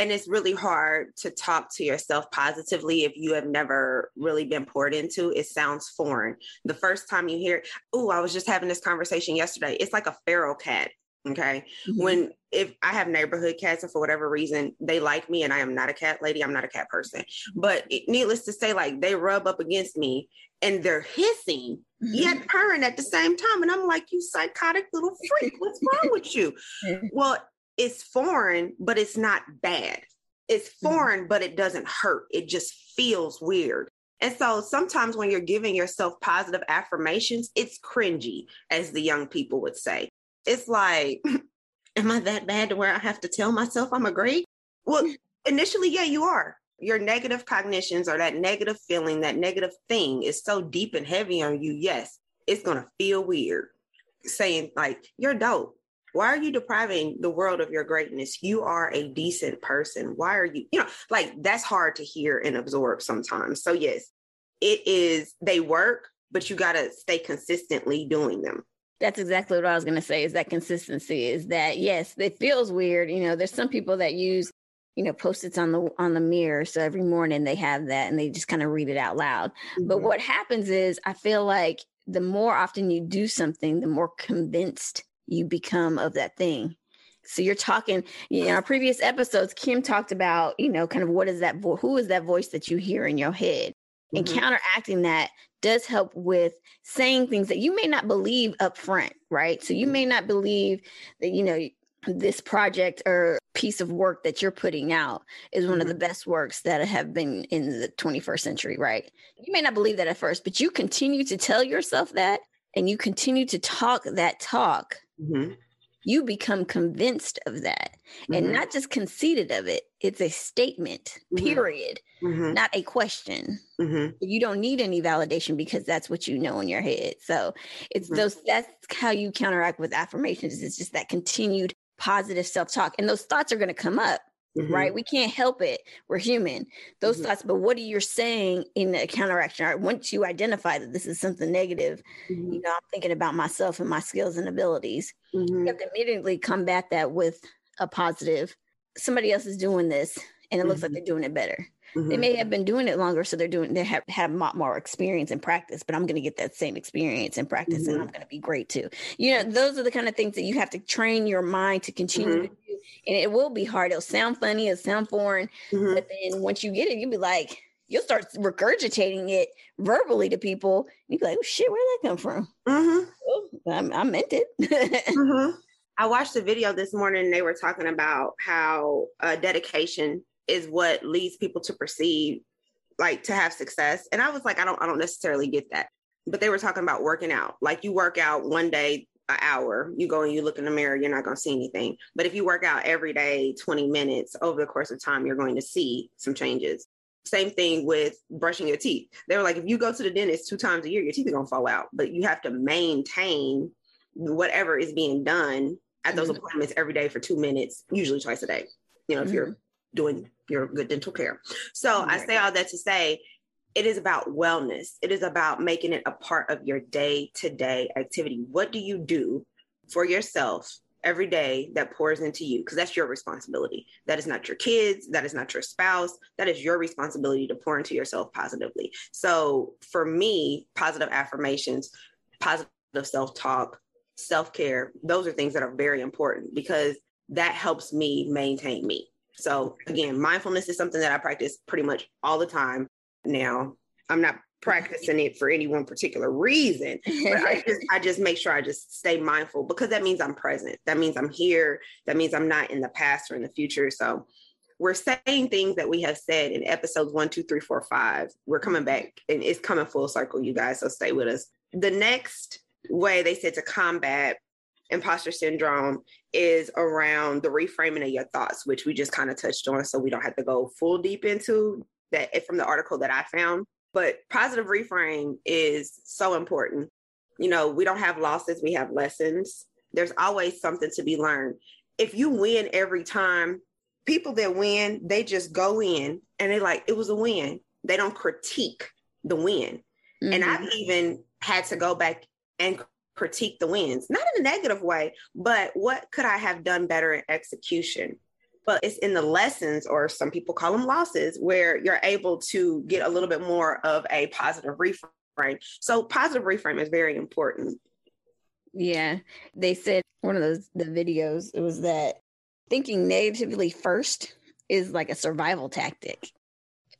And it's really hard to talk to yourself positively if you have never really been poured into. It sounds foreign. The first time you hear, oh, I was just having this conversation yesterday. It's like a feral cat. Okay. Mm-hmm. When if I have neighborhood cats and for whatever reason they like me and I am not a cat lady, I'm not a cat person. But it, needless to say, like they rub up against me and they're hissing mm-hmm. yet purring at the same time. And I'm like, you psychotic little freak, what's wrong with you? Well, it's foreign, but it's not bad. It's mm-hmm. foreign, mm-hmm. but it doesn't hurt. It just feels weird. And so sometimes when you're giving yourself positive affirmations, it's cringy, as the young people would say. It's like, am I that bad to where I have to tell myself I'm a great? Well, initially, yeah, you are. Your negative cognitions or that negative feeling, that negative thing is so deep and heavy on you. Yes, it's going to feel weird saying, like, you're dope why are you depriving the world of your greatness? You are a decent person. Why are you, you know, like that's hard to hear and absorb sometimes. So, yes, it is, they work, but you got to stay consistently doing them. That's exactly what I was going to say is that consistency is that, yes, it feels weird. You know, there's some people that use, you know, post-its on the on the mirror. So every morning they have that and they just kind of read it out loud. Mm-hmm. But what happens is I feel like the more often you do something, the more convinced you become of that thing. So you're talking, you know, in our previous episodes, Kim talked about, you know, kind of what is that voice, who is that voice that you hear in your head? Mm-hmm. And counteracting that does help with saying things that you may not believe up front, right? So you mm-hmm. may not believe that, you know, this project or piece of work that you're putting out is one mm-hmm. of the best works that have been in the 21st century, right? You may not believe that at first, but you continue to tell yourself that and you continue to talk that talk mm-hmm. you become convinced of that mm-hmm. and not just conceited of it. It's a statement, mm-hmm. period, mm-hmm. not a question. Mm-hmm. You don't need any validation because that's what you know in your head. So it's mm-hmm. those, that's how you counteract with affirmations. It's just that continued positive self talk. And those thoughts are going to come up Mm-hmm. right? We can't help it. We're human. Those mm-hmm. thoughts, but what are you saying in the counteraction? Right? Once you identify that this is something negative, mm-hmm. you know, I'm thinking about myself and my skills and abilities. You have mm-hmm. to immediately combat that with a positive. Somebody else is doing this, and it looks like mm-hmm. they're doing it better. Mm-hmm. They may have been doing it longer, so they're doing they have have more experience and practice. But I'm going to get that same experience and practice, mm-hmm. and I'm going to be great too. You know, those are the kind of things that you have to train your mind to continue mm-hmm. to do, and it will be hard. It'll sound funny, it'll sound foreign, mm-hmm. but then once you get it, you'll be like, you'll start regurgitating it verbally to people. You'll be like, oh shit, where did that come from? Mm-hmm. Oh, I, meant it. mm-hmm. I watched a video this morning and they were talking about how uh, dedication is what leads people to perceive like to have success. And I was like, I don't, I don't necessarily get that. But they were talking about working out. Like you work out one day, an hour, you go and you look in the mirror, you're not going to see anything. But if you work out every day, 20 minutes over the course of time, you're going to see some changes. Same thing with brushing your teeth. They were like, if you go to the dentist two times a year, your teeth are going to fall out. But you have to maintain whatever is being done at those mm-hmm. appointments every day for two minutes, usually twice a day. You know, mm-hmm. if you're doing your good dental care. So right. I say all that to say it is about wellness. It is about making it a part of your day to day activity. What do you do for yourself every day that pours into you? Because that's your responsibility. That is not your kids. That is not your spouse. That is your responsibility to pour into yourself positively. So for me, positive affirmations, positive self talk, self care, those are things that are very important because that helps me maintain me. So again, mindfulness is something that I practice pretty much all the time now. I'm not practicing it for any one particular reason, but I just I just make sure I just stay mindful because that means I'm present. That means I'm here. That means I'm not in the past or in the future. So we're saying things that we have said in episodes one, two, three, four, five. We're coming back and it's coming full circle, you guys. So stay with us. The next way they said to combat imposter syndrome is around the reframing of your thoughts, which we just kind of touched on. So we don't have to go full deep into that from the article that I found. But positive reframe is so important. You know, we don't have losses, we have lessons. There's always something to be learned. If you win every time, people that win, they just go in and they're like, it was a win. They don't critique the win. Mm-hmm. And I've even had to go back and critique the wins, not in a negative way, but what could I have done better in execution? but it's in the lessons, or some people call them losses, where you're able to get a little bit more of a positive reframe. So, positive reframe is very important. Yeah. They said one of those the videos it was that thinking negatively first is like a survival tactic.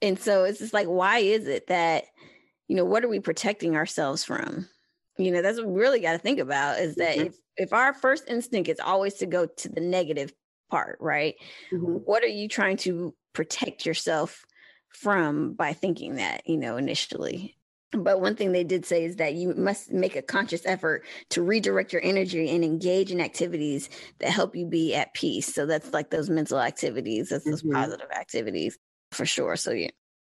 And so it's just like why is it that you know what are we protecting ourselves from? You know, that's what we really got to think about is that mm-hmm. if if our first instinct is always to go to the negative part, right? Mm-hmm. What are you trying to protect yourself from by thinking that, you know, initially? But one thing they did say is that you must make a conscious effort to redirect your energy and engage in activities that help you be at peace. So that's like those mental activities, that's those mm-hmm. positive activities for sure. So, yeah.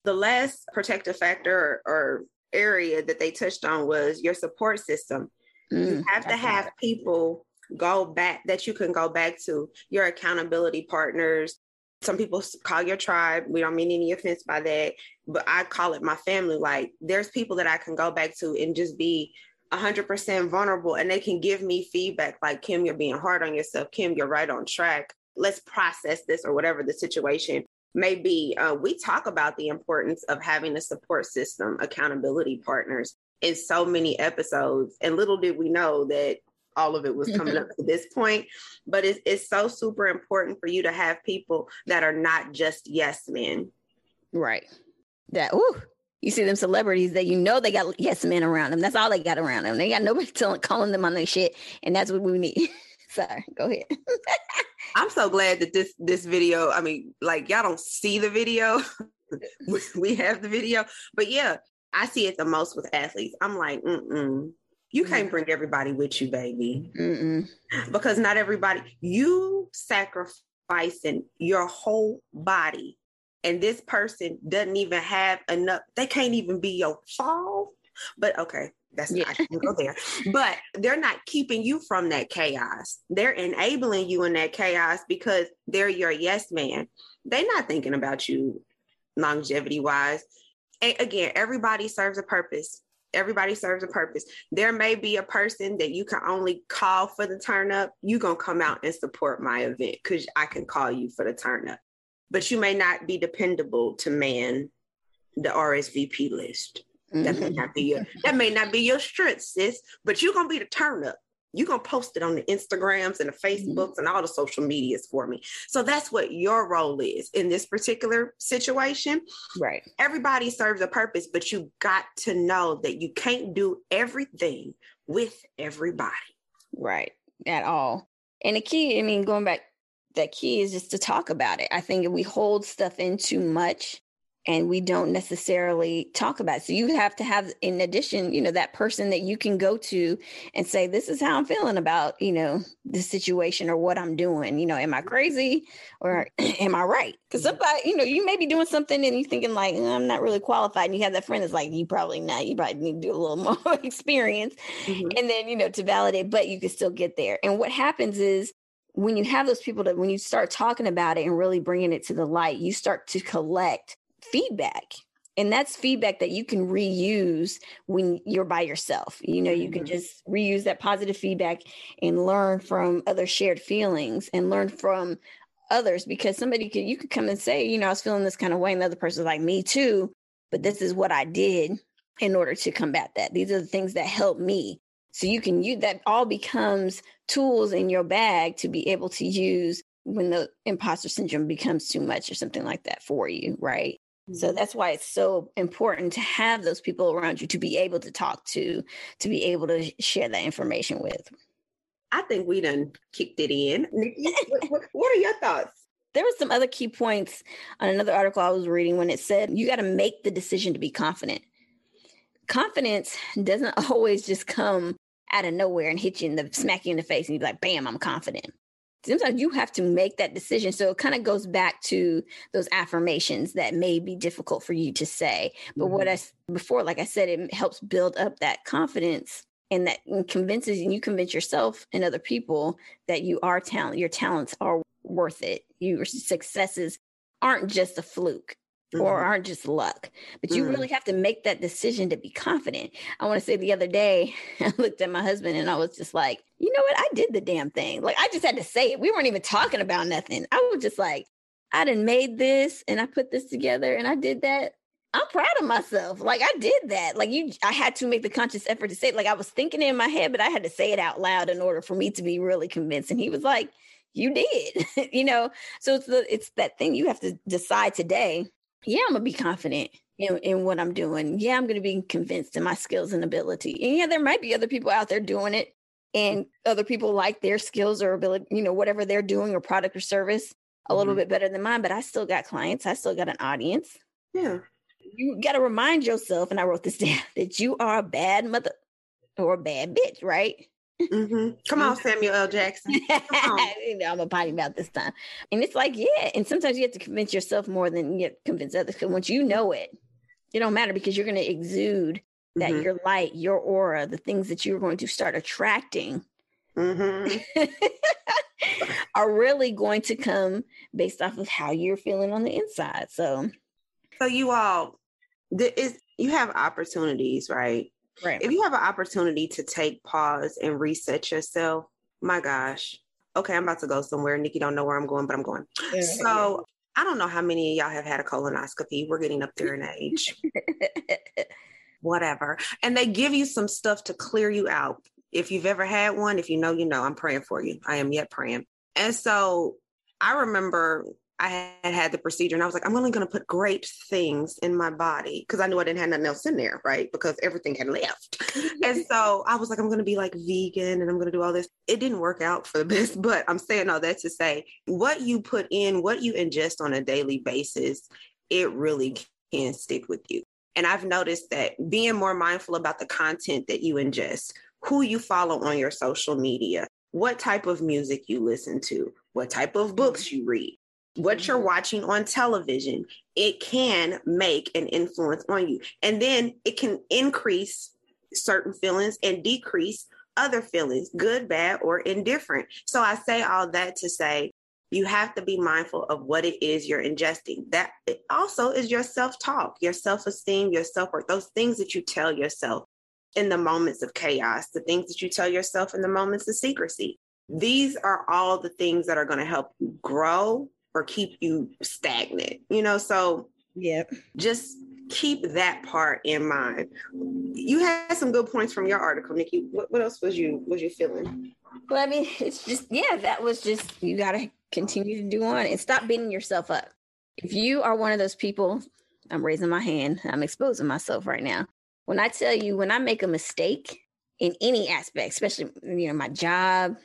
The last protective factor or, or area that they touched on was your support system. Mm, you have to have people go back that you can go back to your accountability partners, some people call your tribe. We don't mean any offense by that, but I call it my family. Like there's people that I can go back to and just be 100% vulnerable and they can give me feedback like, Kim, you're being hard on yourself. Kim, you're right on track. Let's process this or whatever the situation may be. Uh, we talk about the importance of having a support system, accountability partners in so many episodes. And little did we know that all of it was coming up to this point. But it's, it's so super important for you to have people that are not just yes men. Right. That, ooh, you see them celebrities that you know they got yes men around them. That's all they got around them. They got nobody telling, calling them on their shit. And that's what we need. Sorry, go ahead. I'm so glad that this this video, I mean, like y'all don't see the video. we have the video. But yeah, I see it the most with athletes. I'm like, mm-mm you can't mm-hmm. bring everybody with you, baby. Mm-mm. Because not everybody, you sacrificing your whole body. And this person doesn't even have enough, they can't even be your fault. But okay, that's yeah. not I go there. But they're not keeping you from that chaos. They're enabling you in that chaos because they're your yes man. They're not thinking about you longevity wise. And again, everybody serves a purpose everybody serves a purpose. There may be a person that you can only call for the turn up. You gonna come out and support my event because I can call you for the turn up. But you may not be dependable to man the RSVP list. That may not be your that may not be your strength, sis. But you're gonna be the turn up you're going to post it on the Instagrams and the mm-hmm. Facebooks and all the social medias for me. So that's what your role is in this particular situation. Right. Everybody serves a purpose, but you got to know that you can't do everything with everybody. Right. At all. And the key, I mean, going back, that key is just to talk about it. I think if we hold stuff in too much, and we don't necessarily talk about it. So you have to have, in addition, you know, that person that you can go to and say, this is how I'm feeling about, you know, the situation or what I'm doing. You know, am I crazy or am I right? Because somebody, you know, you may be doing something and you're thinking like, mm, I'm not really qualified. And you have that friend that's like, you probably not, you probably need to do a little more experience. Mm-hmm. And then, you know, to validate, but you can still get there. And what happens is, when you have those people that when you start talking about it and really bringing it to the light, you start to collect feedback and that's feedback that you can reuse when you're by yourself you know you can mm-hmm. just reuse that positive feedback and learn from other shared feelings and learn from others because somebody could you could come and say you know i was feeling this kind of way and the other person's like me too but this is what i did in order to combat that. These are the things that help me. So you can use that all becomes tools in your bag to be able to use when the imposter syndrome becomes too much or something like that for you right so mm-hmm. that's why it's so important to have those people around you to be able to talk to, to be able to share that information with. I think we done kicked it in. what, what are your thoughts? There were some other key points on another article I was reading when it said you got to make the decision to be confident. Confidence doesn't always just come out of nowhere and hit you in the smack you in the face and you're like, bam, I'm confident sometimes you have to make that decision. So it kind of goes back to those affirmations that may be difficult for you to say. But mm-hmm. what I before, like I said, it helps build up that confidence and that convinces and you convince yourself and other people that you are talent, your talents are worth it. Your successes aren't just a fluke. Or mm-hmm. aren't just luck. But you really mm-hmm. have to make that decision to be confident. I want to say the other day, I looked at my husband and I was just like, you know what? I did the damn thing. Like I just had to say it. We weren't even talking about nothing. I was just like, I done made this and I put this together and I did that. I'm proud of myself. Like I did that. Like you, I had to make the conscious effort to say it. Like I was thinking it in my head, but I had to say it out loud in order for me to be really convinced. And he was like, "You did," you know. So it's the it's that thing you have to decide today. Yeah, I'm gonna be confident in, in what I'm doing. Yeah, I'm gonna be convinced in my skills and ability. And yeah, there might be other people out there doing it, and other people like their skills or ability, you know, whatever they're doing or product or service a little Mhm. bit better than mine. But I still got clients. I still got an audience Yeah. you got to remind yourself, and I wrote this down, that you are a bad mother or a bad bitch, right? Mm-hmm. Come on, Samuel L. Jackson. you know, I'm a potty mouth this time. And it's like, yeah. And sometimes you have to convince yourself more than you have to convince others. Because once you know it, it don't matter because you're going to exude that Mhm. your light, your aura, the things that you're going to start attracting Mm-hmm. are really going to come based off of how you're feeling on the inside. So, So you all, the, is you have opportunities, right? Right. If you have an opportunity to take pause and reset yourself, my gosh. Okay, I'm about to go somewhere. Nikki don't know where I'm going, but I'm going. So I don't know how many of y'all have had a colonoscopy. We're getting up there in age. Whatever. And they give you some stuff to clear you out. If you've ever had one, if you know, you know, I'm praying for you. I am yet praying. And so I remember I had had the procedure and I was like, I'm only going to put great things in my body because I knew I didn't have nothing else in there, right? Because everything had left. and so I was like, I'm going to be like vegan and I'm going to do all this. It didn't work out for the best, but I'm saying all that to say what you put in, what you ingest on a daily basis, it really can stick with you. And I've noticed that being more mindful about the content that you ingest, who you follow on your social media, what type of music you listen to, what type of books mm-hmm. you read, what you're mm-hmm. watching on television, it can make an influence on you. And then it can increase certain feelings and decrease other feelings, good, bad, or indifferent. So I say all that to say you have to be mindful of what it is you're ingesting. That also is your self talk, your self esteem, your self worth, those things that you tell yourself in the moments of chaos, the things that you tell yourself in the moments of secrecy. These are all the things that are going to help you grow or keep you stagnant, you know? So, yeah, just keep that part in mind. You had some good points from your article, Nikki. What, what else was you was you feeling? Well, I mean, it's just yeah, that was just you got to continue to do on and stop beating yourself up. If you are one of those people, I'm raising my hand. I'm exposing myself right now. When I tell you, when I make a mistake in any aspect, especially you know my job,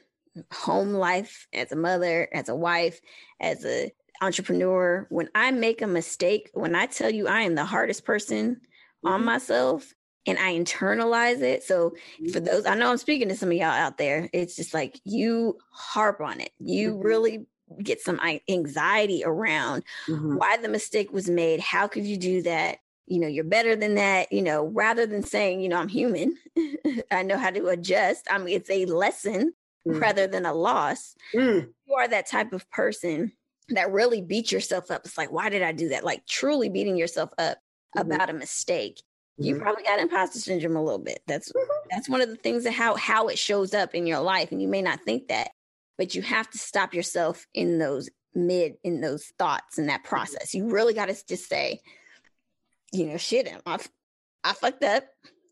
home life, as a mother, as a wife, as a entrepreneur, when I make a mistake, when I tell you I am the hardest person on mm-hmm. myself and I internalize it. So for mm-hmm. those, I know I'm speaking to some of y'all out there. It's just like you harp on it. You mm-hmm. really get some anxiety around why the mistake was made. How could you do that? You know, you're better than that. You know, rather than saying, you know, I'm human, I know how to adjust. I mean, it's a lesson Mm. rather than a loss. Mm. You are that type of person that really beat yourself up. It's like, why did I do that? Like truly beating yourself up about a mistake. You Mhm. probably got imposter syndrome a little bit. That's that's one of the things that how how it shows up in your life, and you may not think that, but you have to stop yourself in those mid in those thoughts in that process. You really got to just say, you know, shit, I I fucked up.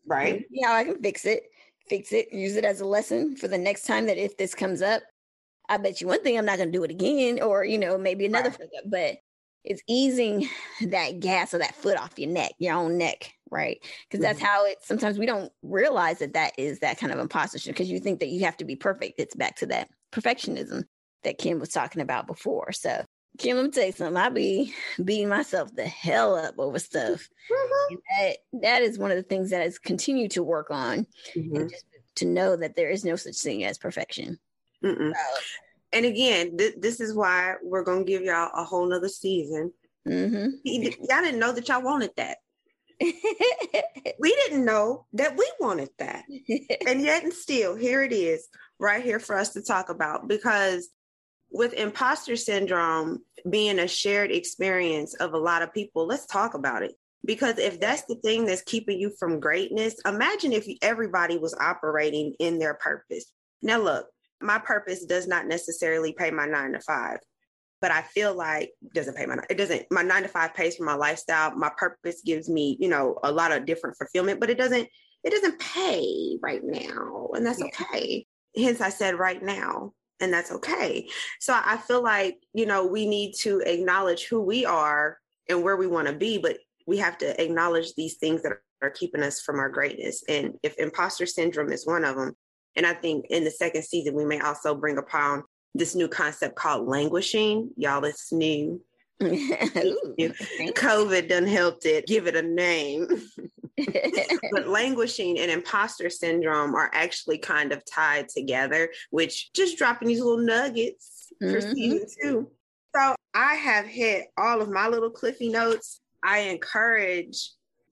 Right. Yeah, I can fix it. Fix it. Use it as a lesson for the next time that if this comes up, I bet you one thing I'm not going to do it again, or you know maybe another. fuck up. But it's easing that gas or that foot off your neck, your own neck, right? Because that's mm-hmm. how it. Sometimes we don't realize that that is that kind of imposter because you think that you have to be perfect. It's back to that perfectionism that Kim was talking about before. So. Kim, let me tell you something. I be beating myself the hell up over stuff. And that, that is one of the things that has continued to work on and just to know that there is no such thing as perfection. Mm-mm. And again, th- this is why we're gonna give y'all a whole nother season. Mm-hmm. y'all didn't know that y'all wanted that. we didn't know that we wanted that, and yet and still, here it is, right here for us to talk about. Because with imposter syndrome being a shared experience of a lot of people, let's talk about it. Because if that's the thing that's keeping you from greatness, imagine if everybody was operating in their purpose. Now, look, my purpose does not necessarily pay my nine to five, but I feel like it doesn't pay my it doesn't my nine to five pays for my lifestyle. My purpose gives me, you know, a lot of different fulfillment, but it doesn't it doesn't pay right now, and that's okay. Hence, I said right now, and that's okay. So I feel like you know we need to acknowledge who we are and where we want to be, but we have to acknowledge these things that are keeping us from our greatness. And if imposter syndrome is one of them, and I think in the second season, we may also bring upon this new concept called languishing. Y'all, it's new. COVID done helped it give it a name. but languishing and imposter syndrome are actually kind of tied together, which just dropping these little nuggets mm-hmm. for season two. So I have hit all of my little Cliffy notes. I encourage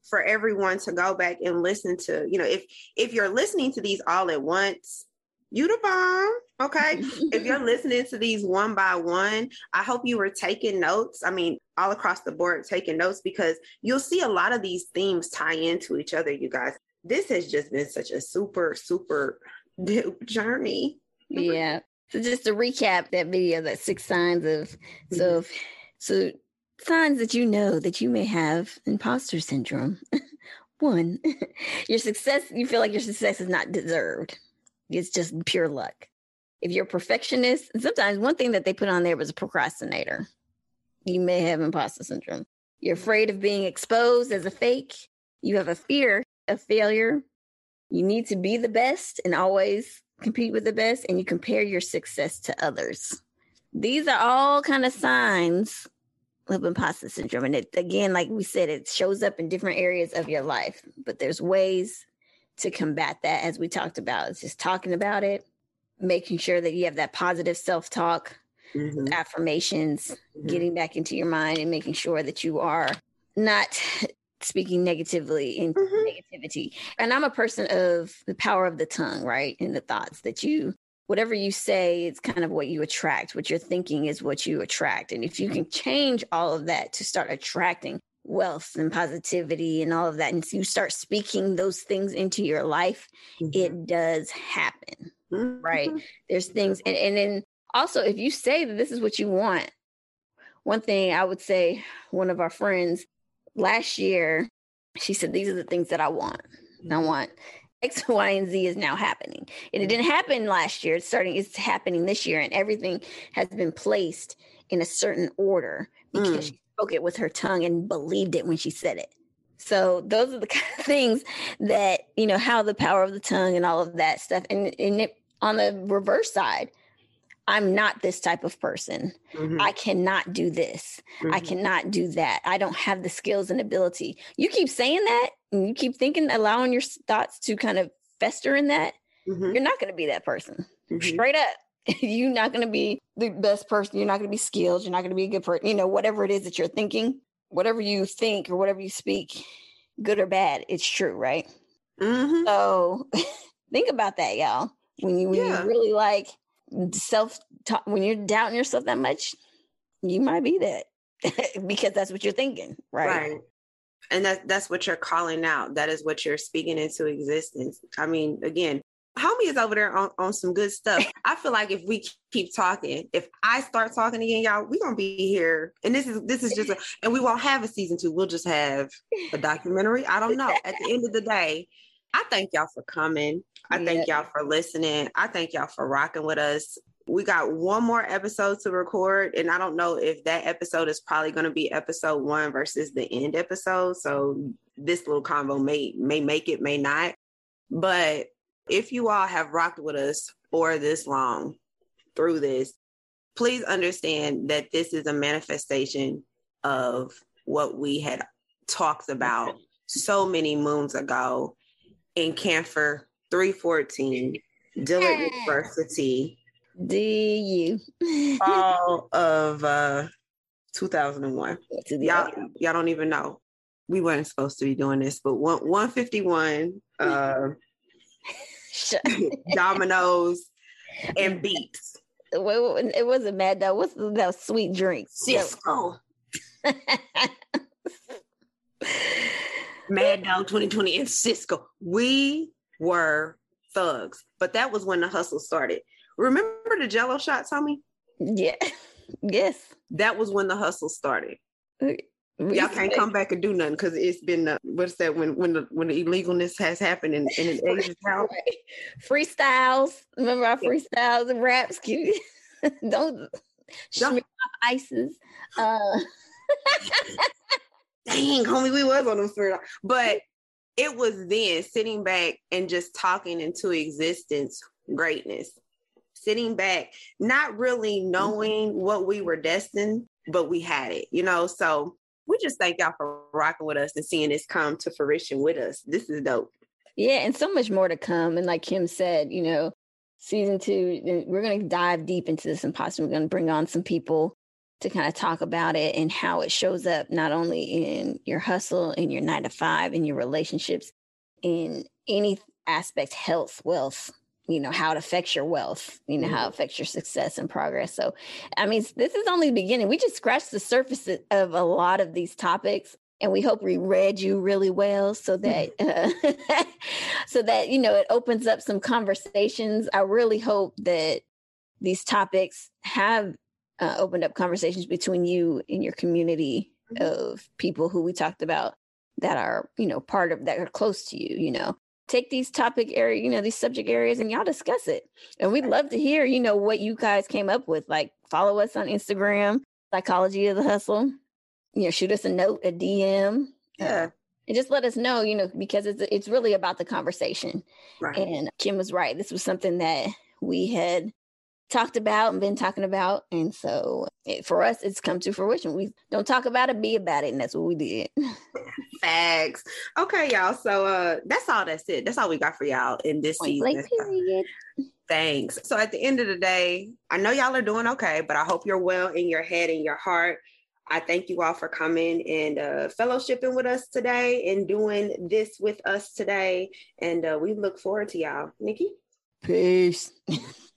for everyone to go back and listen to, you know, if if you're listening to these all at once, you the bomb. Okay. if you're listening to these one by one, I hope you were taking notes. I mean, all across the board, taking notes because you'll see a lot of these themes tie into each other, you guys. This has just been such a super, super journey. Yeah. So just to recap that video, that six signs of mm-hmm. so so signs that you know that you may have imposter syndrome. One, your success, you feel like your success is not deserved. It's just pure luck. If you're a perfectionist, sometimes one thing that they put on there was a procrastinator. You may have imposter syndrome. You're afraid of being exposed as a fake. You have a fear of failure. You need to be the best and always compete with the best, and you compare your success to others. These are all kind of signs of imposter syndrome. And it, again, like we said, it shows up in different areas of your life, but there's ways to combat that, as we talked about. It's just talking about it, making sure that you have that positive self talk, mm-hmm. affirmations, mm-hmm. getting back into your mind and making sure that you are not speaking negatively in mm-hmm. negativity. And I'm a person of the power of the tongue, right? And the thoughts that you whatever you say it's kind of what you attract. What you're thinking is what you attract. And if you can change all of that to start attracting wealth and positivity and all of that, and you start speaking those things into your life, mm-hmm. it does happen. Mm-hmm. Right. There's things, and, and then also, if you say that this is what you want, one thing I would say, one of our friends last year, she said, These are the things that I want. I want X, Y, and Z is now happening. And it didn't happen last year. It's starting, it's happening this year, and everything has been placed in a certain order because mm. she spoke it with her tongue and believed it when she said it. So those are the kind of things that, you know, how the power of the tongue and all of that stuff. And, and it, on the reverse side, I'm not this type of person. Mm-hmm. I cannot do this. Mm-hmm. I cannot do that. I don't have the skills and ability. You keep saying that and you keep thinking, allowing your thoughts to kind of fester in that. Mm-hmm. You're not going to be that person. Mm-hmm. Straight up. you're not going to be the best person. You're not going to be skilled. You're not going to be a good person. You know, whatever it is that you're thinking, whatever you think or whatever you speak, good or bad, it's true, right? Mm-hmm. So think about that, y'all. When you, when yeah. you really like, self talk when you're doubting yourself that much, you might be that because that's what you're thinking, right? Right. And that that's what you're calling out. That is what you're speaking into existence. I mean, again, homie is over there on, on some good stuff. I feel like if we keep talking, if I start talking again, y'all, we're gonna be here. And this is this is just a, and we won't have a season two. We'll just have a documentary. I don't know. At the end of the day, I thank y'all for coming. I thank y'all for listening. I thank y'all for rocking with us. We got one more episode to record, and I don't know if that episode is probably going to be episode one versus the end episode. So this little convo may may make it, may not. But if you all have rocked with us for this long through this, please understand that this is a manifestation of what we had talked about so many moons ago in Camphor 314, Dillard University. DU. all of uh 2001. Y'all, y'all don't even know. We weren't supposed to be doing this, but one 151 uh dominoes and beats. it wasn't Mad Dog. What's the, that sweet drink? Cisco. Mad Dog 2020 and Cisco. We were thugs, but that was when the hustle started. Remember the Jello shot, Tommy? Yeah. Yes. That was when the hustle started. Uh, Y'all can't come back and do nothing because it's been uh, what's that when when the when the illegalness has happened in, it ages out. Right. Freestyles. Remember our freestyles and raps? Don't Don't ices. Uh Dang, homie, we was on them for but it was then sitting back and just talking into existence greatness. Sitting back, not really knowing what we were destined, but we had it, you know. So we just thank y'all for rocking with us and seeing this come to fruition with us. This is dope. Yeah, and so much more to come. And like Kim said, you know, season two, uh, we're going to dive deep into this imposter. We're going to bring on some people to kind of talk about it and how it shows up not only in your hustle, in your nine to five, in your relationships, in any aspect, health, wealth, you know how it affects your wealth you know mm-hmm. how it affects your success and progress so i mean this is only the beginning we just scratched the surface of a lot of these topics and we hope we read you really well so that uh, so that you know it opens up some conversations i really hope that these topics have uh, opened up conversations between you and your community mm-hmm. of people who we talked about that are you know part of that are close to you you know take these topic area, you know, these subject areas and y'all discuss it. And we'd love to hear, you know, what you guys came up with. Like follow us on Instagram, Psychology of the Hustle. You know, shoot us a note, a DM. Yeah. Uh, and just let us know, you know, because it's it's really about the conversation. Right. And Kim was right. This was something that we had talked about and been talking about. And so it, for us, it's come to fruition. We don't talk about it, be about it. And that's what we did. Facts. Okay, y'all. So uh that's all that's it. That's all we got for y'all in this Point season. period. Thanks. So at the end of the day, I know y'all are doing okay, but I hope you're well in your head and your heart. I thank you all for coming and uh, fellowshipping with us today and doing this with us today. And uh, we look forward to y'all. Nikki? Peace.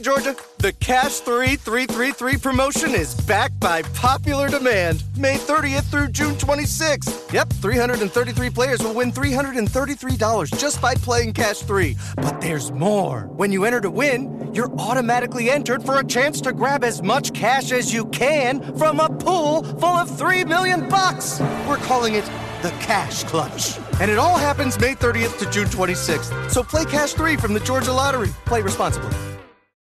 Georgia. The Cash 3333 promotion is back by popular demand. May 30th through June 26th. Yep, 333 players will win $333 just by playing Cash 3. But there's more. When you enter to win, you're automatically entered for a chance to grab as much cash as you can from a pool full of 3 million bucks. We're calling it the Cash Clutch. And it all happens May 30th to June 26th. So play Cash 3 from the Georgia Lottery. Play responsibly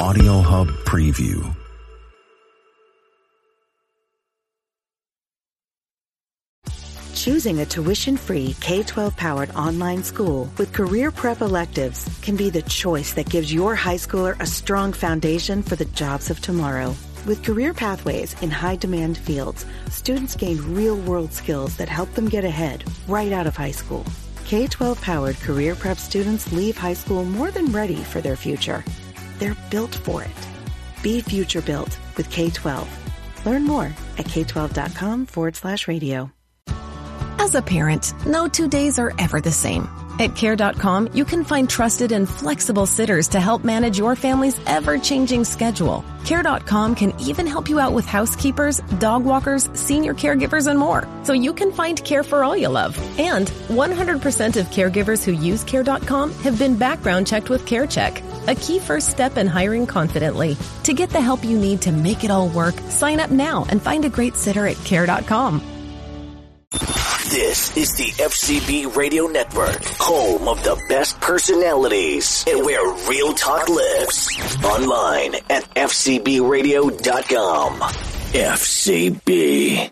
Audio Hub Preview. Choosing a tuition-free K-12 powered online school with career prep electives can be the choice that gives your high schooler a strong foundation for the jobs of tomorrow. With career pathways in high demand fields, students gain real world skills that help them get ahead right out of high school. K 12 powered career prep students leave high school more than ready for their future. They're built for it. Be future built with K 12. Learn more at k12.com forward slash radio. As a parent, no two days are ever the same. At care.com, you can find trusted and flexible sitters to help manage your family's ever changing schedule. Care.com can even help you out with housekeepers, dog walkers, senior caregivers, and more. So you can find care for all you love. And 100% of caregivers who use Care.com have been background checked with CareCheck a key first step in hiring confidently. To get the help you need to make it all work, sign up now and find a great sitter at care.com. This is the FCB Radio Network, home of the best personalities and where real talk lives. Online at FCBRadio.com. FCB.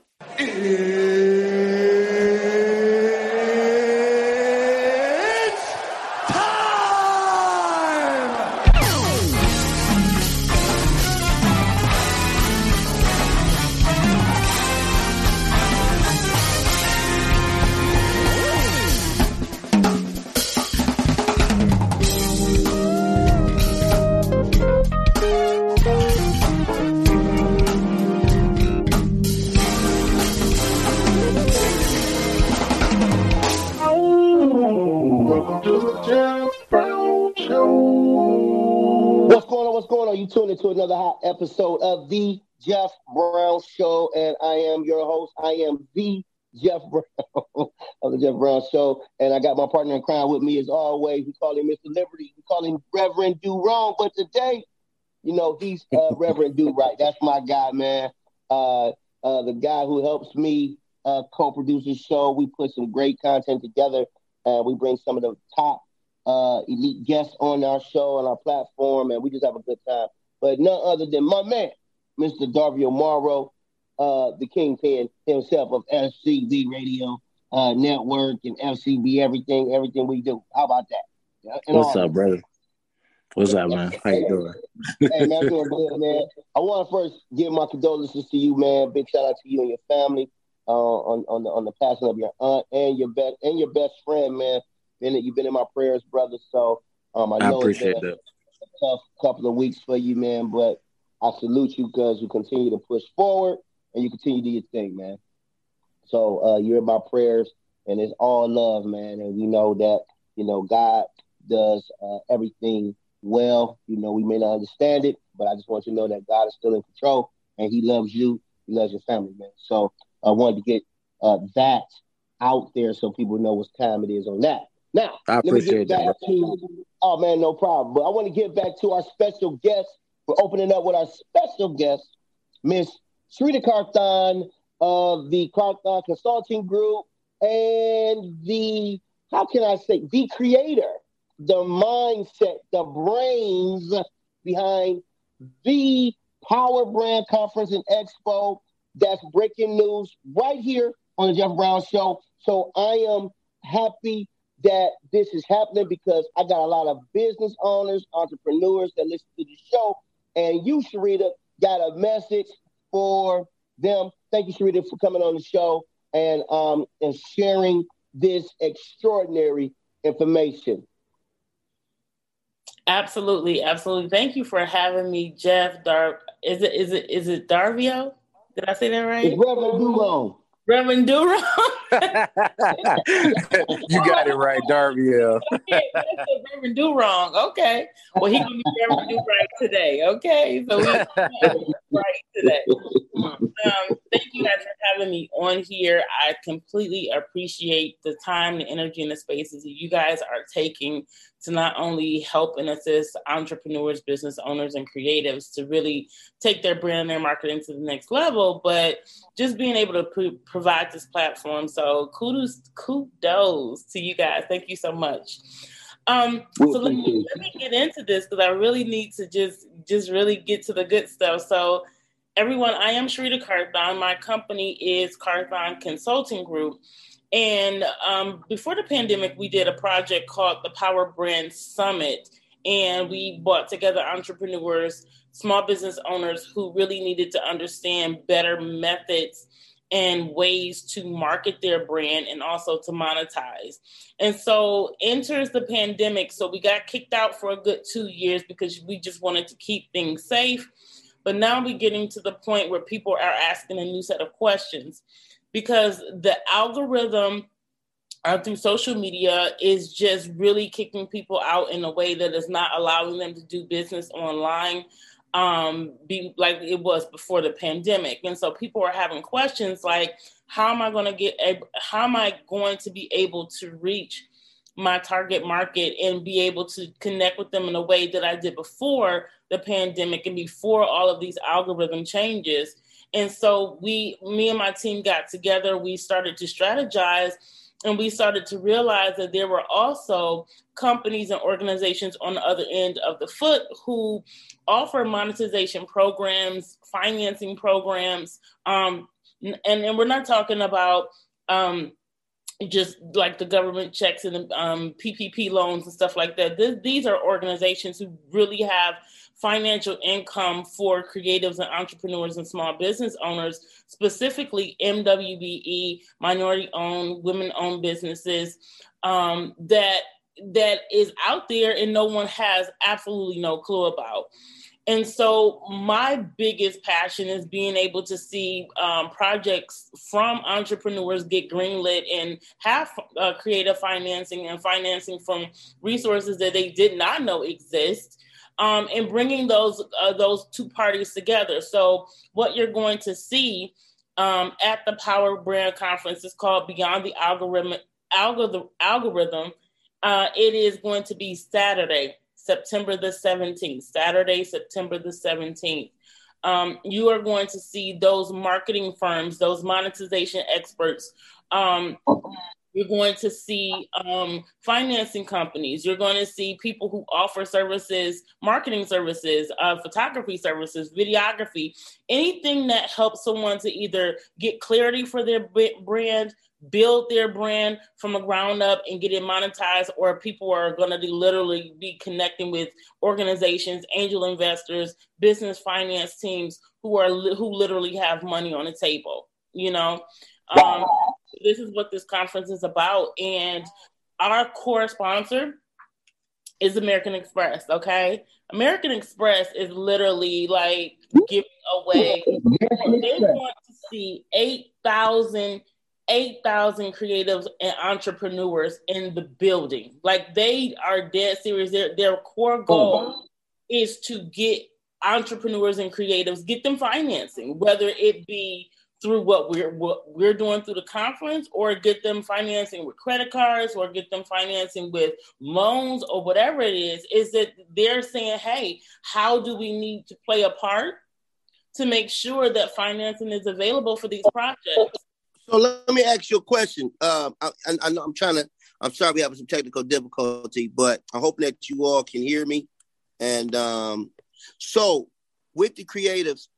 What's? You tuned into another hot episode of the Jeff Brown Show, and I am your host. I am the Jeff Brown of the Jeff Brown Show, and I got my partner in crime with me as always. We call him Mr. Liberty. We call him Reverend Do Wrong, but today, you know, he's uh, Reverend Do Right. That's my guy, man. Uh, uh, the guy who helps me uh, co-produce the show. We put some great content together, and we bring some of the top uh, elite guests on our show and our platform, and we just have a good time. But none other than my man, Mr. Darvio Morrow, uh, the kingpin himself of FCB Radio uh, Network and FCB everything, everything we do. How about that? And What's up, brother? What's up, man? How you doing? hey man, I'm doing good, man. I want to first give my condolences to you, man. Big shout out to you and your family uh, on on the on the passing of your aunt and your best and your best friend, man. Been you've been in my prayers, brother. So um, I I know it's appreciate that. tough couple of weeks for you, man. But I salute you because you continue to push forward and you continue to do your thing, man. So uh, you're in my prayers, and it's all love, man. And we know that you know God does uh, everything well. You know, we may not understand it, but I just want you to know that God is still in control, and He loves you. He loves your family, man. So I wanted to get uh, that out there so people know what time it is on that. Now, I let me appreciate that, to. Oh man, no problem. But I want to get back to our special guest. We're opening up with our special guest, Miss Sharita Carthon of the Karthan Consulting Group and the how can I say the creator, the mindset, the brains behind the Power Brand Conference and Expo. That's breaking news right here on the Jeff Brown Show. So I am happy that this is happening because I got a lot of business owners, entrepreneurs that listen to the show. And you, Sharita, got a message for them. Thank you, Sharita, for coming on the show and um and sharing this extraordinary information. Absolutely, absolutely. Thank you for having me, Jeff. Dar, is it is it is it Darvio? Did I say that right? It's Reverend. Reverend Do Wrong. you got it right, Darby. Yeah. okay, that's a Reverend Do Wrong. Okay, well he gonna be Reverend right today. Okay, so we right today. Um, thank you guys for having me on here. I completely appreciate the time, the energy, and the spaces that you guys are taking to not only help and assist entrepreneurs, business owners, and creatives to really take their brand and their marketing to the next level, but just being able to pro- provide this platform. So kudos, kudos to you guys. Thank you so much. Um, so let me, let me get into this because I really need to just just really get to the good stuff. So everyone, I am Sharita Carthon. My company is Carthon Consulting Group. And um, before the pandemic, we did a project called the Power Brand Summit. And we brought together entrepreneurs, small business owners who really needed to understand better methods and ways to market their brand and also to monetize. And so enters the pandemic. So we got kicked out for a good two years because we just wanted to keep things safe. But now we're getting to the point where people are asking a new set of questions because the algorithm uh, through social media is just really kicking people out in a way that is not allowing them to do business online um, be like it was before the pandemic. And so people are having questions like, how am I going to get, a- how am I going to be able to reach my target market and be able to connect with them in a way that I did before the pandemic and before all of these algorithm changes. And so we, me and my team got together, we started to strategize and we started to realize that there were also companies and organizations on the other end of the foot who offer monetization programs, financing programs. Um, and, and we're not talking about um, just like the government checks and um, PPP loans and stuff like that. These are organizations who really have financial income for creatives and entrepreneurs and small business owners, specifically MWBE, minority owned, women owned businesses um, that that is out there and no one has absolutely no clue about. And so, my biggest passion is being able to see um, projects from entrepreneurs get greenlit and have uh, creative financing and financing from resources that they did not know exist, um, and bringing those uh, those two parties together. So, what you're going to see um, at the Power Brand Conference is called Beyond the Algorithm. Algorithm. algorithm. Uh, it is going to be Saturday, September the 17th, Saturday, September the 17th. Um, you are going to see those marketing firms, those monetization experts. Um, you're going to see um, financing companies. You're going to see people who offer services, marketing services, uh, photography services, videography, anything that helps someone to either get clarity for their brand, build their brand from the ground up and get it monetized, or people are going to literally be connecting with organizations, angel investors, business finance teams who are who literally have money on the table. You know, um, this is what this conference is about, and our core sponsor is American Express. Okay, American Express is literally like giving away. They want to see eight thousand 8,000 creatives and entrepreneurs in the building. Like they are dead serious. Their, their core oh, goal oh. is to get entrepreneurs and creatives, get them financing, whether it be through what we're what we're doing through the conference or get them financing with credit cards or get them financing with loans or whatever it is is that they're saying hey how do we need to play a part to make sure that financing is available for these projects so let me ask you a question. Um, I, I, I know I'm trying to. I'm sorry we have some technical difficulty, but I hope that you all can hear me. And um, so with the creatives,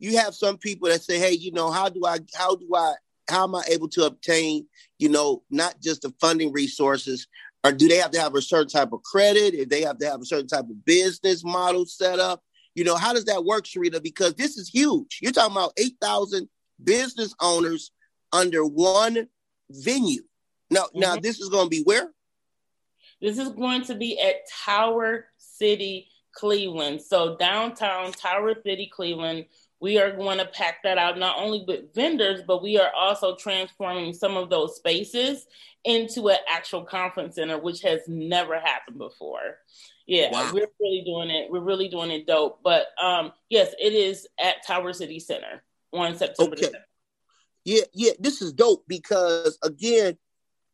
you have some people that say, "Hey, you know, how do I? How do I? How am I able to obtain? You know, not just the funding resources, or do they have to have a certain type of credit? If they have to have a certain type of business model set up, you know, how does that work, Sharita? Because this is huge. You're talking about eight thousand business owners under one venue. Now, mm-hmm. now this is going to be where? This is going to be at Tower City, Cleveland. So downtown Tower City, Cleveland. We are going to pack that out not only with vendors, but we are also transforming some of those spaces into an actual conference center, which has never happened before. Yeah, wow. we're really doing it. We're really doing it dope. But um, yes, it is at Tower City Center on September okay. 7th yeah, yeah, this is dope because again,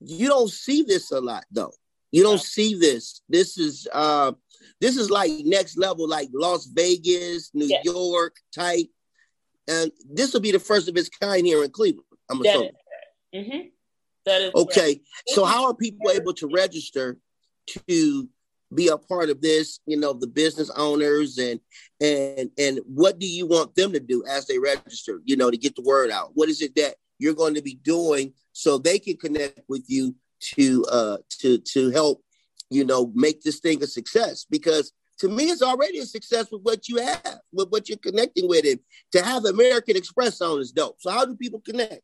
you don't see this a lot though. You don't see this. This is uh this is like next level, like Las Vegas, New yes. York type. And this will be the first of its kind here in Cleveland. I'm assuming. Mm-hmm. That is okay. So how are people able to register to be a part of this you know the business owners and and and what do you want them to do as they register you know to get the word out what is it that you're going to be doing so they can connect with you to uh to to help you know make this thing a success because to me it's already a success with what you have with what you're connecting with it to have american express on is dope so how do people connect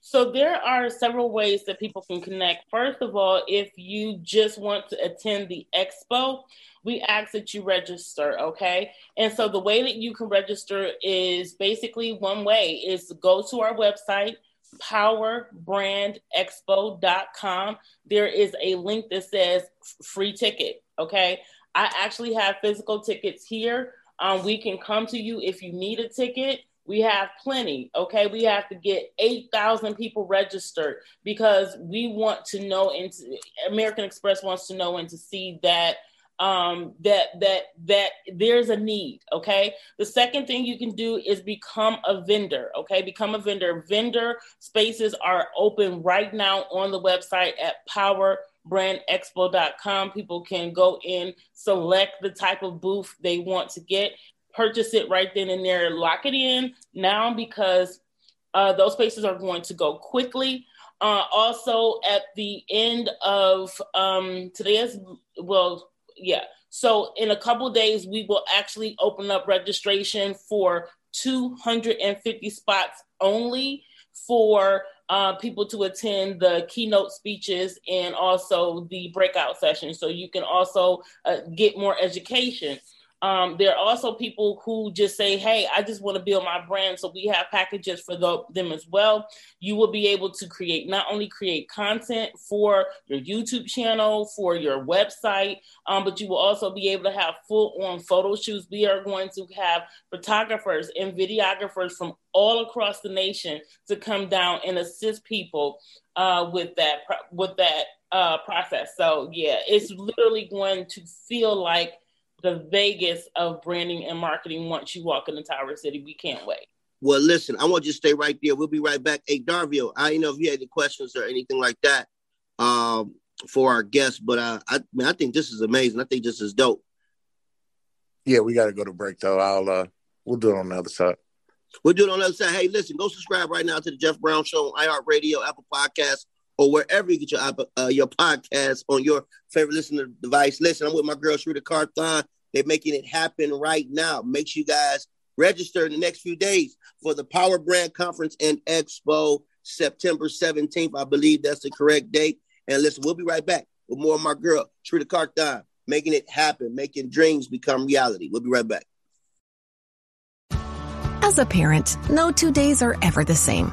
so there are several ways that people can connect. First of all, if you just want to attend the expo, we ask that you register, okay? And so the way that you can register is basically one way is go to our website powerbrandexpo.com. There is a link that says free ticket, okay? I actually have physical tickets here. Um, we can come to you if you need a ticket We have plenty. Okay. We have to get 8,000 people registered because we want to know, and American Express wants to know and to see that um that that that there's a need okay the second thing you can do is become a vendor okay become a vendor vendor spaces are open right now on the website at powerbrandexpo.com people can go in select the type of booth they want to get purchase it right then and there lock it in now because uh, those spaces are going to go quickly uh, also at the end of um, today's well yeah. So in a couple days, we will actually open up registration for 250 spots only for uh, people to attend the keynote speeches and also the breakout sessions. So you can also uh, get more education. Um, there are also people who just say, Hey, I just want to build my brand. So we have packages for the, them as well. You will be able to create, not only create content for your YouTube channel, for your website, um, but you will also be able to have full on photo shoots. We are going to have photographers and videographers from all across the nation to come down and assist people uh, with that, with that uh, process. So yeah, it's literally going to feel like the Vegas of branding and marketing once you walk in the Tower City. We can't wait. Well, listen, I want you to stay right there. We'll be right back. Hey, Darvio, I don't know if you had any questions or anything like that um, for our guests, but uh, I, I mean, I think this is amazing. I think this is dope. Yeah, we got to go to break though. I'll uh, we'll do it on the other side. We'll do it on the other side. Hey, listen, go subscribe right now to the Jeff Brown Show on iHeartRadio, Apple Podcasts, or wherever you get your uh, your podcast on your favorite listening device. Listen, I'm with my girl Sharita Carthon. They're making it happen right now. Make sure you guys register in the next few days for the Power Brand Conference and Expo, September 17th. I believe that's the correct date. And listen, we'll be right back with more of my girl, Sharita Carthon, making it happen, making dreams become reality. We'll be right back. As a parent, no two days are ever the same.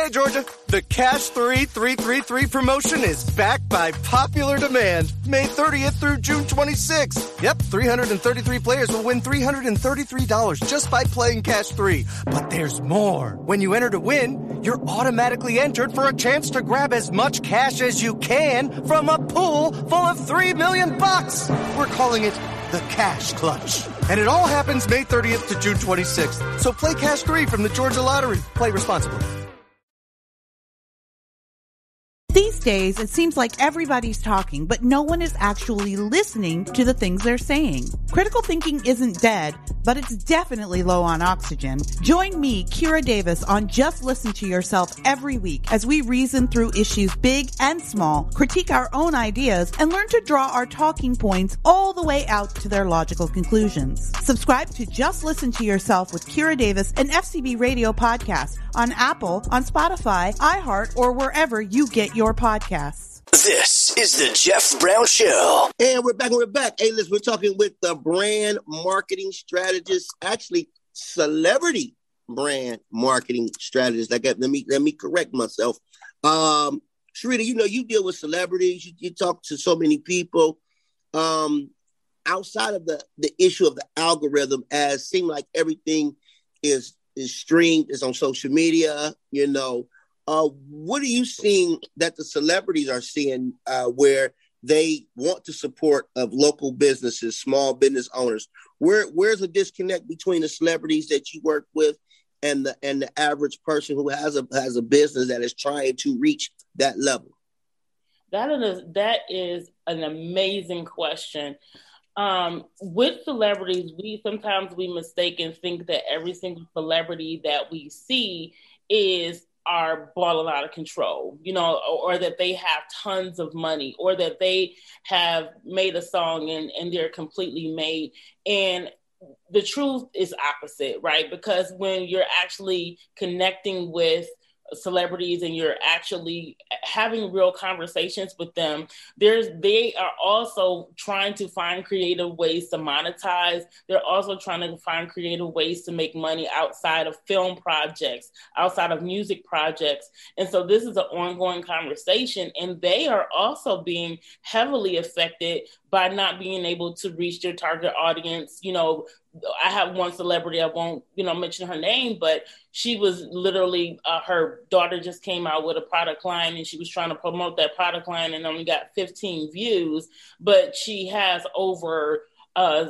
Hey, Georgia! The Cash 3333 promotion is back by popular demand. May 30th through June 26th. Yep, 333 players will win $333 just by playing Cash 3. But there's more. When you enter to win, you're automatically entered for a chance to grab as much cash as you can from a pool full of 3 million bucks. We're calling it the Cash Clutch. And it all happens May 30th to June 26th. So play Cash 3 from the Georgia Lottery. Play responsibly. Days, it seems like everybody's talking, but no one is actually listening to the things they're saying. Critical thinking isn't dead, but it's definitely low on oxygen. Join me, Kira Davis, on Just Listen to Yourself every week as we reason through issues big and small, critique our own ideas, and learn to draw our talking points all the way out to their logical conclusions. Subscribe to Just Listen to Yourself with Kira Davis, an FCB radio podcast on Apple, on Spotify, iHeart, or wherever you get your podcasts. This is the Jeff Brown Show. And we're back and we're back. Hey, listen, we're talking with the brand marketing strategist, actually celebrity brand marketing strategist. Like, let me let me correct myself. Um, Sharita, you know, you deal with celebrities, you, you talk to so many people. Um, outside of the the issue of the algorithm, as seem like everything is is streamed, is on social media, you know. Uh, what are you seeing that the celebrities are seeing uh, where they want to support of local businesses, small business owners? Where where's the disconnect between the celebrities that you work with and the and the average person who has a has a business that is trying to reach that level? That is that is an amazing question. Um, with celebrities, we sometimes we mistake and think that every single celebrity that we see is are balling out of control, you know, or, or, that they have tons of money, or that they have made a song and, and they're completely made. And the truth is opposite, right? Because when you're actually connecting with celebrities and you're actually having real conversations with them there's they are also trying to find creative ways to monetize. They're also trying to find creative ways to make money outside of film projects outside of music projects. And so this is an ongoing conversation and they are also being heavily affected by not being able to reach their target audience you know I have one celebrity, I won't, you know, mention her name, but she was literally, uh, her daughter just came out with a product line and she was trying to promote that product line and only got 15 views, but she has over uh,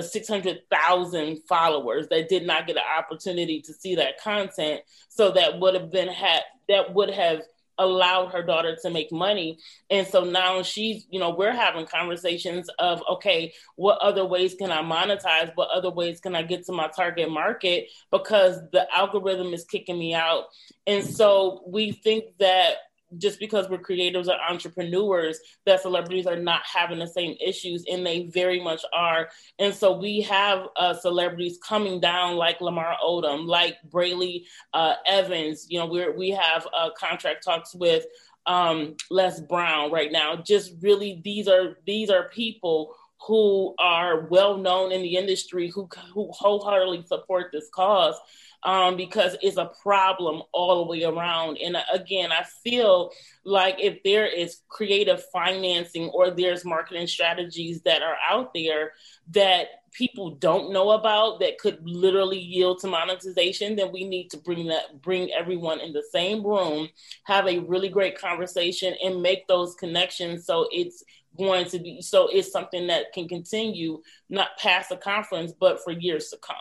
600,000 followers that did not get an opportunity to see that content. So that would have been had, that would have allowed her daughter to make money. And so now she's, you know, we're having conversations of, okay, what other ways can I monetize? What other ways can I get to my target market? Because the algorithm is kicking me out. And so we think that just because we're creatives or entrepreneurs that celebrities are not having the same issues and they very much are. And so we have uh, celebrities coming down like lamar odom like brely uh, evans. You know we're we have uh, contract talks with um, les brown right now. Just really these are these are people who are well known in the industry who who wholeheartedly support this cause um, because it's a problem all the way around. And uh, again, I feel like if there is creative financing or there's marketing strategies that are out there that people don't know about that could literally yield to monetization then we need to bring that bring everyone in the same room have a really great conversation and make those connections so it's going to be so it's something that can continue not past the conference but for years to come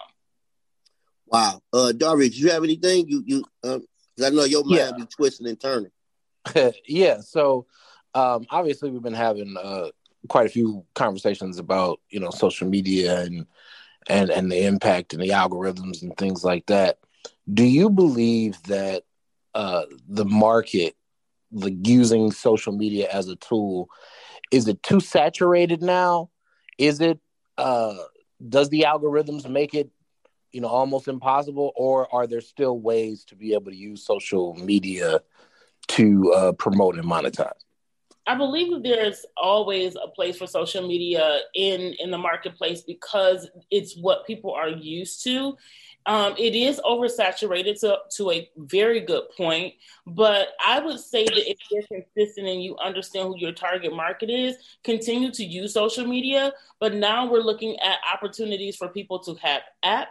Wow. Uh Darby, do you have anything? You you um I know your mind Yeah. be twisting and turning. yeah. So um, obviously, we've been having uh, quite a few conversations about you know social media and and and the impact and the algorithms and things like that. Do you believe that uh, the market, the using social media as a tool, is it too saturated now? Is it uh, does the algorithms make it you know almost impossible, or are there still ways to be able to use social media to uh, promote and monetize? I believe that there's always a place for social media in in the marketplace because it's what people are used to. Um, it is oversaturated to, to a very good point, but I would say that if you're consistent and you understand who your target market is, continue to use social media. But now we're looking at opportunities for people to have apps,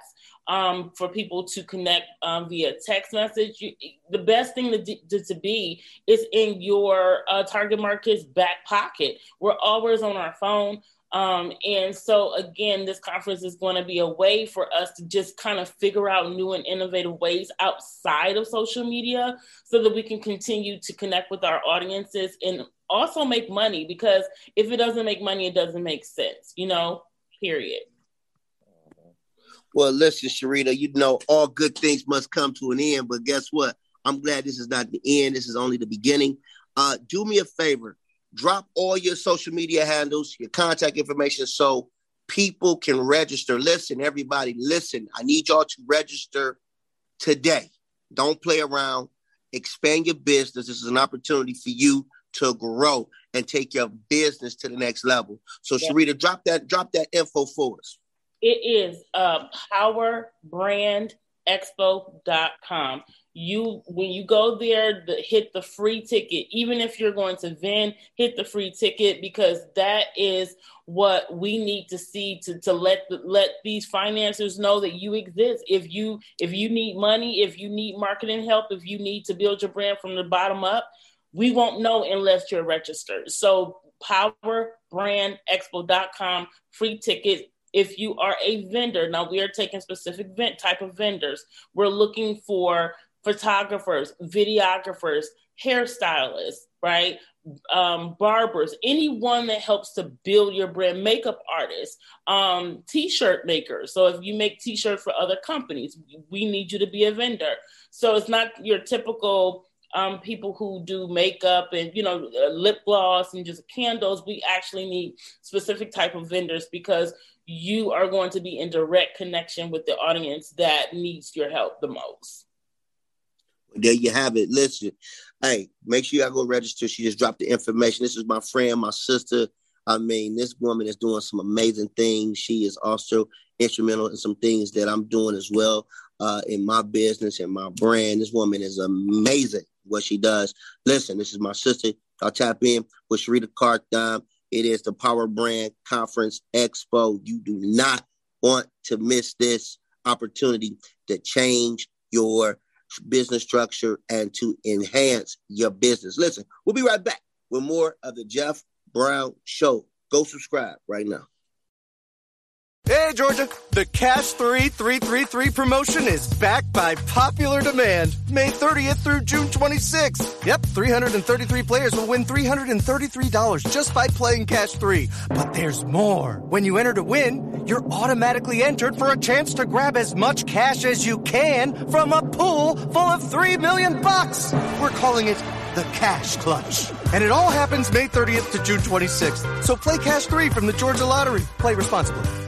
um, for people to connect um, via text message. You, the best thing to, to, to be is in your uh, target market's back pocket. We're always on our phone. Um, and so, again, this conference is going to be a way for us to just kind of figure out new and innovative ways outside of social media so that we can continue to connect with our audiences and also make money. Because if it doesn't make money, it doesn't make sense, you know, period. Well, listen, Sharita, you know all good things must come to an end, but guess what? I'm glad this is not the end. This is only the beginning. Uh, do me a favor, drop all your social media handles, your contact information, so people can register. Listen, everybody, listen. I need y'all to register today. Don't play around. Expand your business. This is an opportunity for you to grow and take your business to the next level. So, Yeah. Sharita, drop that, drop that info for us. It is uh, powerbrandexpo.com. You when you go there, the, hit the free ticket. Even if you're going to Vin, hit the free ticket because that is what we need to see to, to let the, let these financiers know that you exist. If you if you need money, if you need marketing help, if you need to build your brand from the bottom up, we won't know unless you're registered. So powerbrandexpo.com free ticket if you are a vendor now we are taking specific vent type of vendors we're looking for photographers videographers hairstylists right? Um, barbers anyone that helps to build your brand makeup artists um, t-shirt makers. So if you make t-shirts for other companies we need you to be a vendor. So it's not your typical um, people who do makeup and you know lip gloss and just candles. We actually need specific type of vendors because you are going to be in direct connection with the audience that needs your help the most There you have it. Listen, hey, make sure y'all go register. She just dropped the information. This is my friend, my sister. I mean, this woman is doing some amazing things. She is also instrumental in some things that I'm doing as well uh, in my business and my brand. This woman is amazing what she does. Listen, this is my sister. I'll tap in with Sharita Carthon. It is the Power Brand Conference Expo. You do not want to miss this opportunity to change your business structure and to enhance your business. Listen, we'll be right back with more of the Jeff Brown Show. Go subscribe right now. Hey, Georgia, the Cash 3333 promotion is back by popular demand. May 30th through June 26th. Yep, 333 players will win $333 just by playing Cash 3. But there's more. When you enter to win, you're automatically entered for a chance to grab as much cash as you can from a pool full of 3 million bucks. We're calling it the Cash Clutch. And it all happens May 30th to June 26th. So play Cash 3 from the Georgia Lottery. Play responsibly.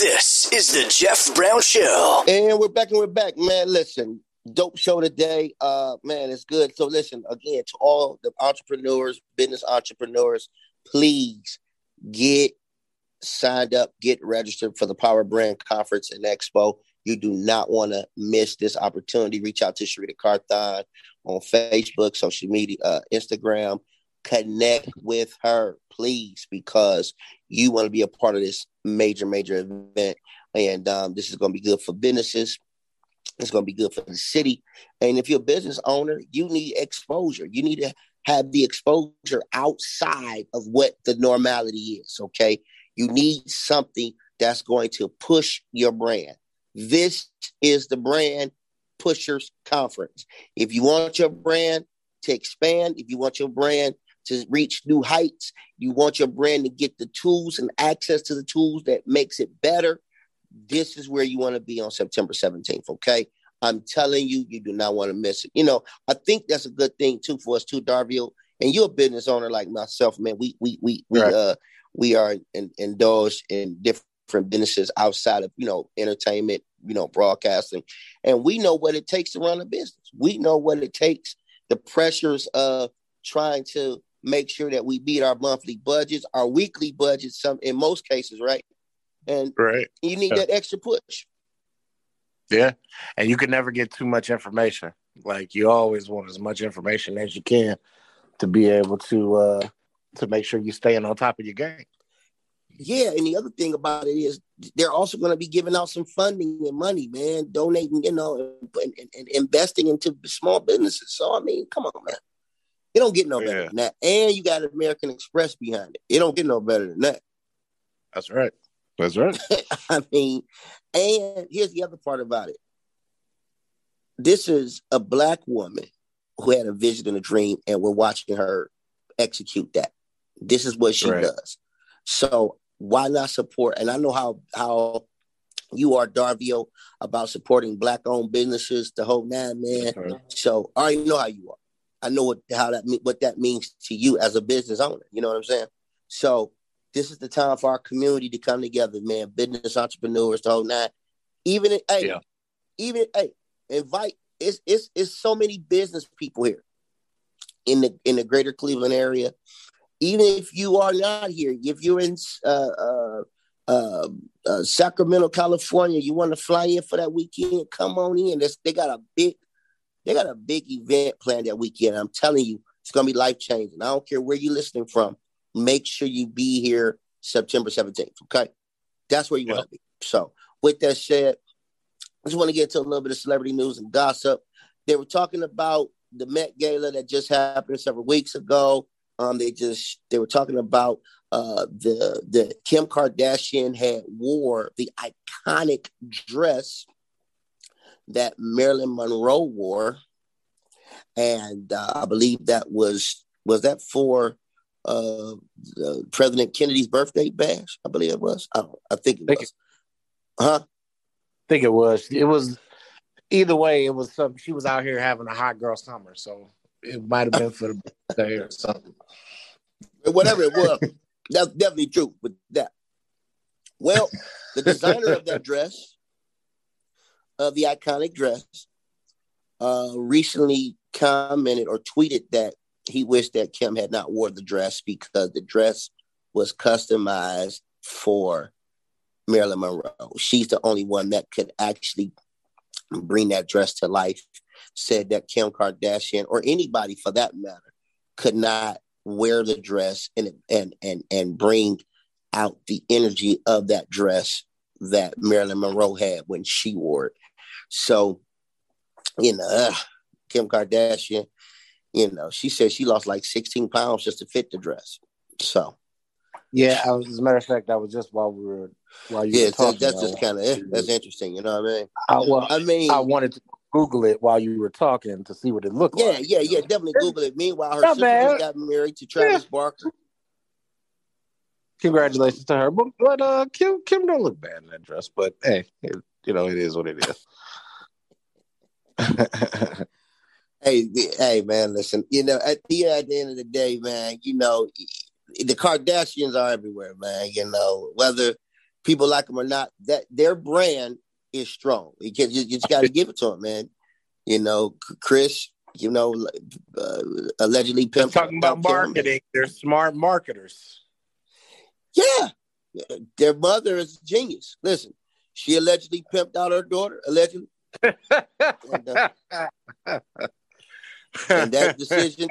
This is the Jeff Brown Show. And we're back and we're back, man. Listen, dope show today. Uh, man, it's good. So listen, again, to all the entrepreneurs, business entrepreneurs, please get signed up, get registered for the Power Brand Conference and Expo. You do not want to miss this opportunity. Reach out to Sharita Carthon on Facebook, social media, uh, Instagram. Connect with her, please, because you want to be a part of this major, major event. And um, this is going to be good for businesses. It's going to be good for the city. And if you're a business owner, you need exposure. You need to have the exposure outside of what the normality is. Okay. You need something that's going to push your brand. This is the brand pushers conference. If you want your brand to expand, if you want your brand to reach new heights, you want your brand to get the tools and access to the tools that makes it better, this is where you want to be on September 17th, okay? I'm telling you, you do not want to miss it. You know, I think that's a good thing too for us too, Darville. And you're a business owner like myself, man. We we we we right. uh we are in, indulged in different businesses outside of you know entertainment, you know, broadcasting, and we know what it takes to run a business. We know what it takes, the pressures of trying to make sure that we beat our monthly budgets, our weekly budgets, some in most cases, right? And right. you need yeah. that extra push. Yeah. And you can never get too much information. Like you always want as much information as you can to be able to uh to make sure you're staying on top of your game. Yeah, and the other thing about it is they're also going to be giving out some funding and money, man, donating, you know, and, and, and investing into small businesses. So I mean, come on, man. It don't get no better yeah. than that. And you got American Express behind it. It don't get no better than that. That's right. That's right. I mean, and here's the other part about it. This is a black woman who had a vision and a dream, and we're watching her execute that. This is what she right. does. So why not support? And I know how how you are Darvio about supporting black owned businesses, the whole nine man. Right. So I already know how you are. I know what how that what that means to you as a business owner. You know what I'm saying? So this is the time for our community to come together, man. Business entrepreneurs, the whole nine. Even hey, yeah. even hey, invite. It's it's it's so many business people here in the in the greater Cleveland area. Even if you are not here, if you're in uh, uh, uh, uh Sacramento, California, you want to fly in for that weekend, come on in. they got a big they got a big event planned that weekend. I'm telling you, it's gonna be life changing. I don't care where you're listening from. Make sure you be here September 17th. Okay, that's where you want to be. So, with that said, I just want to get into a little bit of celebrity news and gossip. They were talking about the Met Gala that just happened several weeks ago. Um, they just they were talking about uh, the the Kim Kardashian had wore the iconic dress that Marilyn Monroe wore, and uh, I believe that was was that for uh, President Kennedy's birthday bash. I believe it was. I, I think it Think was. Huh? I think it was. It was either way. It was some. She was out here having a hot girl summer, so it might have been for the birthday or something. Whatever it was, that's definitely true with that. Well, the designer of that dress, of the iconic dress, uh, recently commented or tweeted that he wished that Kim had not wore the dress because the dress was customized for Marilyn Monroe. She's the only one that could actually bring that dress to life. Said that Kim Kardashian or anybody for that matter could not wear the dress and and and and bring out the energy of that dress that Marilyn Monroe had when she wore it. So, you know, uh, Kim Kardashian, you know, she said she lost like 16 pounds just to fit the dress. So, Yeah, was, as a matter of fact, that was just while we were while you yeah, were talking. that's just kind of that's interesting. You know what I mean? I, well, I mean, I wanted to Google it while you were talking to see what it looked yeah, like. yeah, yeah. Yeah, definitely Google it. Meanwhile, her Not sister bad. just got married to Travis Barker. Congratulations to her, but, but uh, Kim Kim don't look bad in that dress. But hey, you know it is what it is. Hey, hey, man, listen. You know, at the at the end of the day, man, you know, the Kardashians are everywhere, man. You know, whether people like them or not, that their brand is strong. You, can, you, you just got to give it to them, man. You know, Kris, you know, uh, allegedly pimped Talking about out Kim. marketing, they're smart marketers. Yeah, their mother is a genius. Listen, she allegedly pimped out her daughter, allegedly. and, uh, and that decision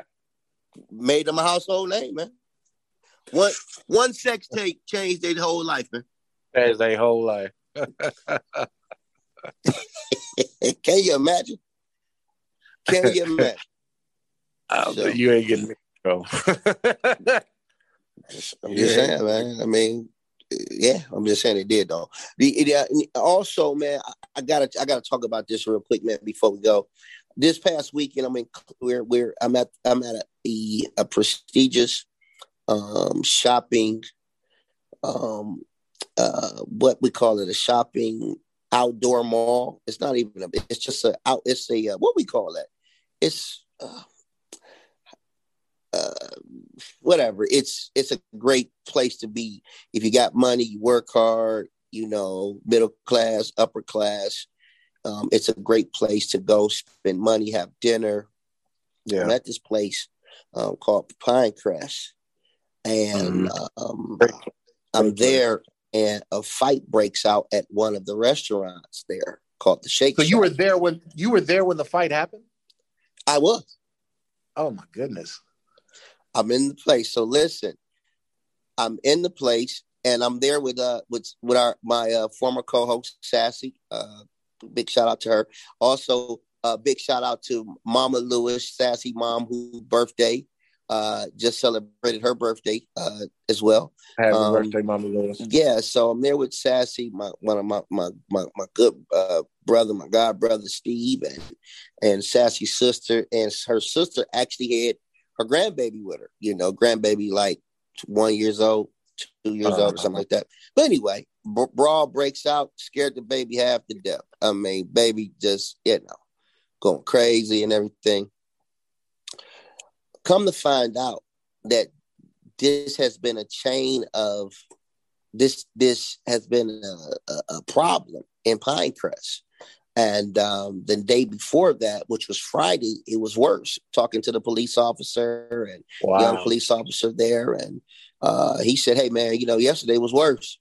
made them a household name, man. One one sex tape changed their whole life, man. As their whole life. Can you imagine? Can you imagine? So- you ain't getting me in trouble. I'm just saying, man. I mean, yeah, I'm just saying it did though. The, uh, also, man, I, I gotta I gotta talk about this real quick, man, before we go. This past weekend, I'm in we're I'm at I'm at a, a prestigious um shopping um uh what we call it a shopping outdoor mall. It's not even a it's just a out it's a uh, what we call that. It's uh, uh, whatever. It's it's a great place to be if you got money, you work hard. You know, middle class, upper class. Um, it's a great place to go spend money, have dinner. Yeah. I'm at this place um, called Pinecrest, and um, I'm there, and a fight breaks out at one of the restaurants there called the Shake. So you were there when you were there when the fight happened. I was. Oh my goodness. I'm in the place. So listen, I'm in the place, and I'm there with uh with with our my uh, former co-host Sassy. Uh, big shout out to her. Also, uh, big shout out to Mama Lewis, Sassy mom, who birthday uh just celebrated her birthday uh as well. Happy Um, birthday, Mama Lewis. Yeah, so I'm there with Sassy, my one of my my my, my good uh, brother, my god brother Steve, and and Sassy's sister, and her sister actually had her grandbaby with her. You know, grandbaby like one years old, two years old, or something like that. But anyway, br- brawl breaks out, scared the baby half to death. I mean, baby just you know going crazy and everything. Come to find out that this has been a chain of this this has been a, a, a problem in Pinecrest. And um, the day before that, which was Friday, it was worse. Talking to the police officer and Wow. young police officer there, and uh, he said, "Hey, man, you know, yesterday was worse."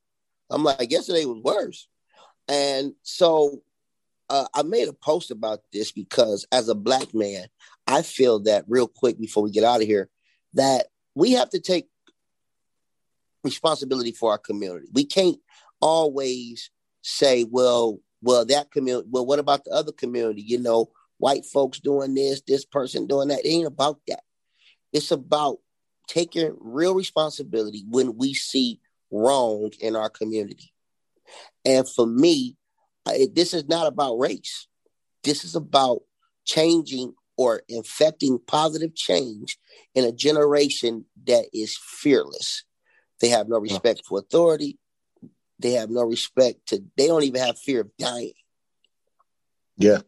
I'm like, "Yesterday was worse," and so uh, I made a post about this because, as a black man, I feel that real quick before we get out of here, that we have to take responsibility for our community. We can't always say, well, well, that community, well, what about the other community? You know, white folks doing this, this person doing that. It ain't about that. It's about taking real responsibility when we see wrong in our community. And for me, this is not about race. This is about changing or infecting positive change in a generation that is fearless. They have no respect for authority. They have no respect to, they don't even have fear of dying. Yeah.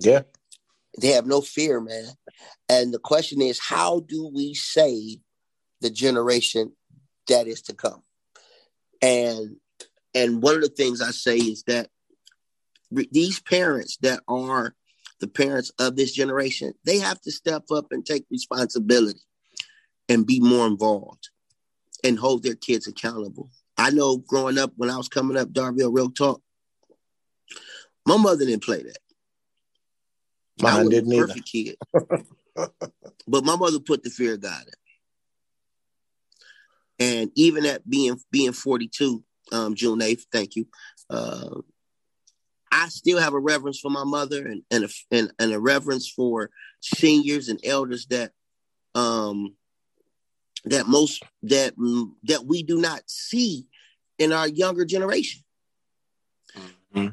Yeah. They have no fear, man. And the question is, how do we save the generation that is to come? And and one of the things I say is that these parents that are the parents of this generation, they have to step up and take responsibility and be more involved and hold their kids accountable. I know growing up when I was coming up, Darville, real talk, my mother didn't play that. I Mine was didn't a either. perfect kid. but my mother put the fear of God in. And even at being being 42, um, June 8th, thank you. Uh, I still have a reverence for my mother and and a, and, and a reverence for seniors and elders that um that most that that we do not see in our younger generation. Mm-hmm.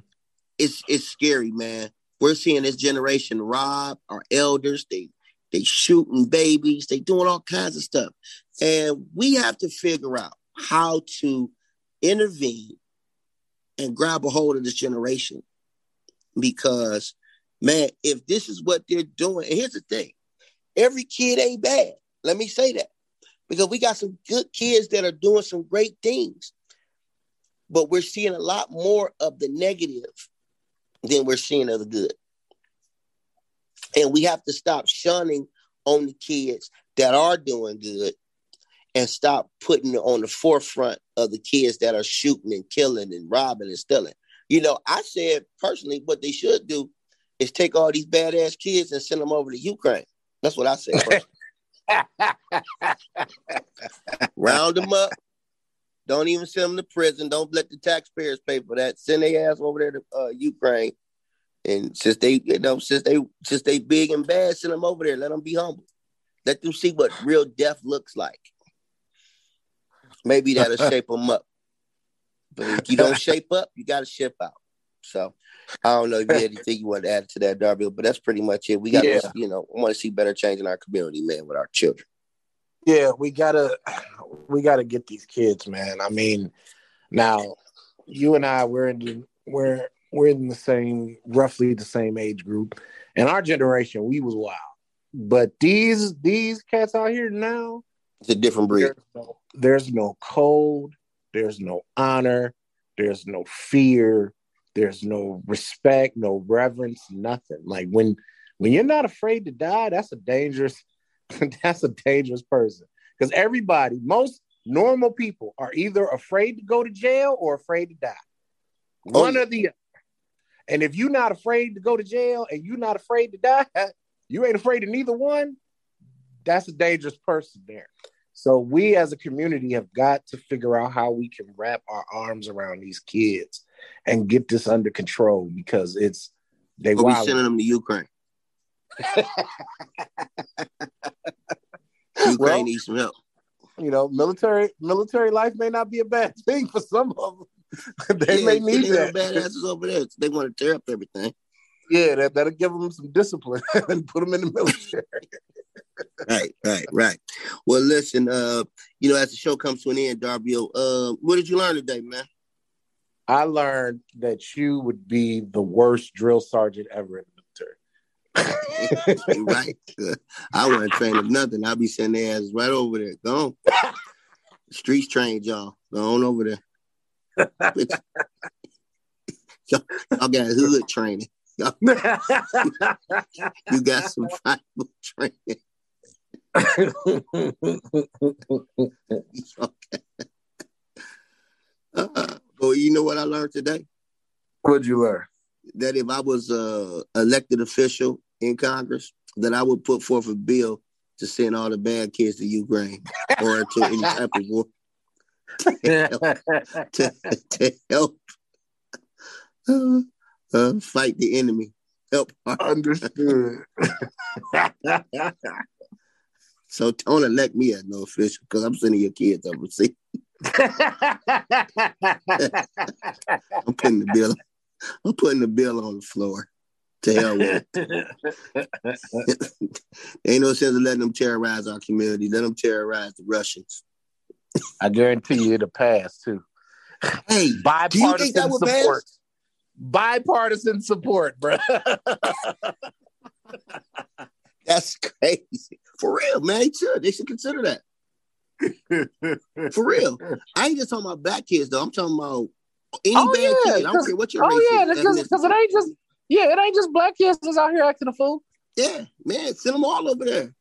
It's it's scary, man. We're seeing this generation rob our elders. They they shooting babies. They doing all kinds of stuff, and we have to figure out how to intervene and grab a hold of this generation because man if this is what they're doing and here's the thing every kid ain't bad let me say that because we got some good kids that are doing some great things but we're seeing a lot more of the negative than we're seeing of the good and we have to stop shunning on the kids that are doing good and stop putting on the forefront of the kids that are shooting and killing and robbing and stealing. You know, I said personally, what they should do is take all these badass kids and send them over to Ukraine. That's what I said. Round them up. Don't even send them to prison. Don't let the taxpayers pay for that. Send their ass over there to uh, Ukraine. And since they, you know, since they, since they big and bad, send them over there. Let them be humble. Let them see what real death looks like. Maybe that'll shape them up. But if you don't shape up, you got to ship out. So I don't know if you had anything you want to add to that, Darby, but that's pretty much it. We got to, Yeah. you know, want to see better change in our community, man, with our children. Yeah, we gotta we gotta get these kids, man. I mean, now you and I we're in the, we're we're in the same roughly the same age group. And our generation, we was wild. But these these cats out here now, it's a different breed. There's no, there's no code, there's no honor, there's no fear, there's no respect, no reverence, nothing. Like when when you're not afraid to die, that's a dangerous that's a dangerous person. Because everybody, most normal people are either afraid to go to jail or afraid to die. Oh, One or the other. And if you're not afraid to go to jail and you're not afraid to die, you ain't afraid of neither one, that's a dangerous person there. So we as a community have got to figure out how we can wrap our arms around these kids and get this under control because it's they Or we sending them to Ukraine. Ukraine Well, needs some help. you know, military military life may not be a bad thing for some of them. they Yeah, may need that. badasses over there. They want to tear up everything. Yeah, that, that'll give them some discipline and put them in the military. Right, right, right. Well, listen, uh, you know, as the show comes to an end, Darby, uh, what did you learn today, man? I learned that you would be the worst drill sergeant ever in the military. right. I wasn't trained of nothing. I'll be sending their asses right over there. Go on. Streets trained y'all. Go on over there. y'all, y'all got hood training. You got some tribal training. okay. Uh, you know what I learned today? What'd you learn? That if I was a elected official in Congress, that I would put forth a bill to send all the bad kids to Ukraine or to any type of war to help, to, to help uh, uh, fight the enemy. Help. Understood. so don't elect me as no official because I'm sending your kids overseas. I'm putting the bill. I'm putting the bill on the floor. To hell with it. Ain't no sense of letting them terrorize our community. Let them terrorize the Russians. I guarantee you it'll pass too. Hey, do you think that bipartisan support. pass? Bipartisan support, bro. That's crazy. For real, man. They should. They should consider that. For real. I ain't just talking about black kids though. I'm talking about any Oh, bad yeah, kid. I don't care what your oh, race yeah, is. because ethnicity. because it ain't just yeah, it ain't just black kids that's out here acting a fool. Yeah, man, send them all over there.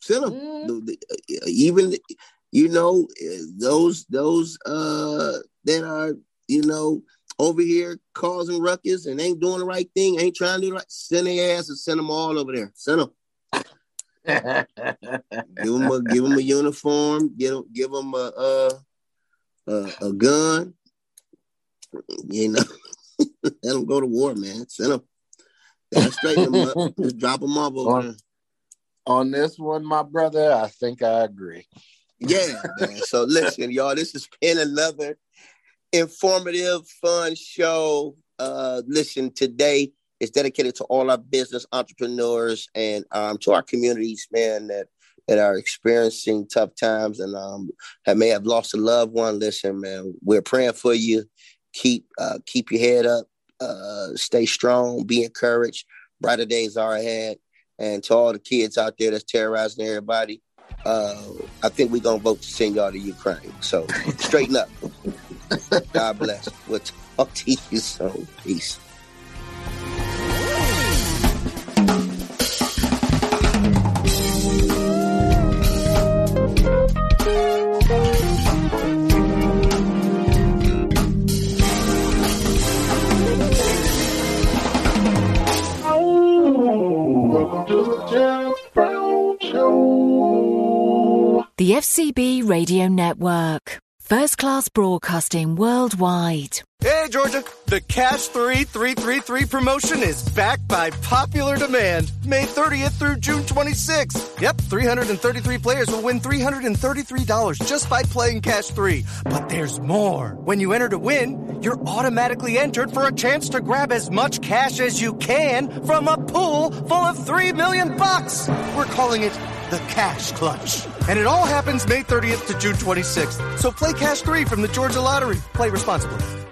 Send them. Mm. The- the- uh, even you know uh, those those uh that are you know over here causing ruckus and ain't doing the right thing, ain't trying to do the right. Send their ass and send them all over there. Send them. Give them a give them a uniform. Give them give them a uh, a, a gun. You know, let them go to war, man. Send them. Straighten them up. Just drop them off over on, on this one, my brother, I think I agree. Yeah, man. So listen, y'all, this has been another informative, fun show. Uh, listen, today is dedicated to all our business entrepreneurs and um, to our communities, man, that that are experiencing tough times and um, have may have lost a loved one. Listen, man, we're praying for you. Keep uh, keep your head up. Uh, stay strong. Be encouraged. Brighter days are ahead. And to all the kids out there that's terrorizing everybody, uh, I think we're gonna vote to send y'all to Ukraine. So straighten up. God bless. We'll talk to you soon. Peace. Radio Network. First class broadcasting worldwide. Hey, Georgia! The Cash 3333 promotion is back by popular demand. May 30th through June 26th. Yep, 333 players will win $333 just by playing Cash 3. But there's more. When you enter to win, you're automatically entered for a chance to grab as much cash as you can from a pool full of 3 million bucks. We're calling it the Cash Clutch. And it all happens May 30th to June 26th. So play Cash 3 from the Georgia Lottery. Play responsibly.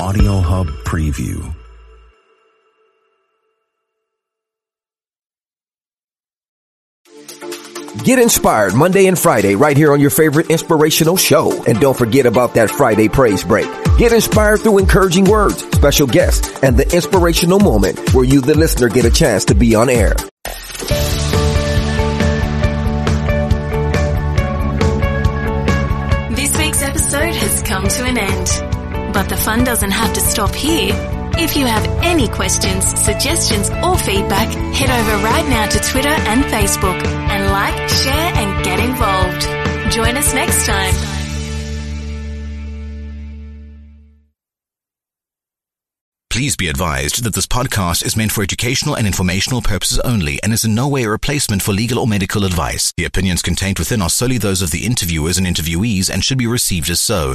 Audio Hub Preview. Get inspired Monday and Friday right here on your favorite inspirational show. And don't forget about that Friday praise break. Get inspired through encouraging words, special guests, and the inspirational moment where you, the listener, get a chance to be on air. This week's episode has come to an end. But the fun doesn't have to stop here. If you have any questions, suggestions, or feedback, head over right now to Twitter and Facebook and like, share, and get involved. Join us next time. Please be advised that this podcast is meant for educational and informational purposes only and is in no way a replacement for legal or medical advice. The opinions contained within are solely those of the interviewers and interviewees and should be received as so.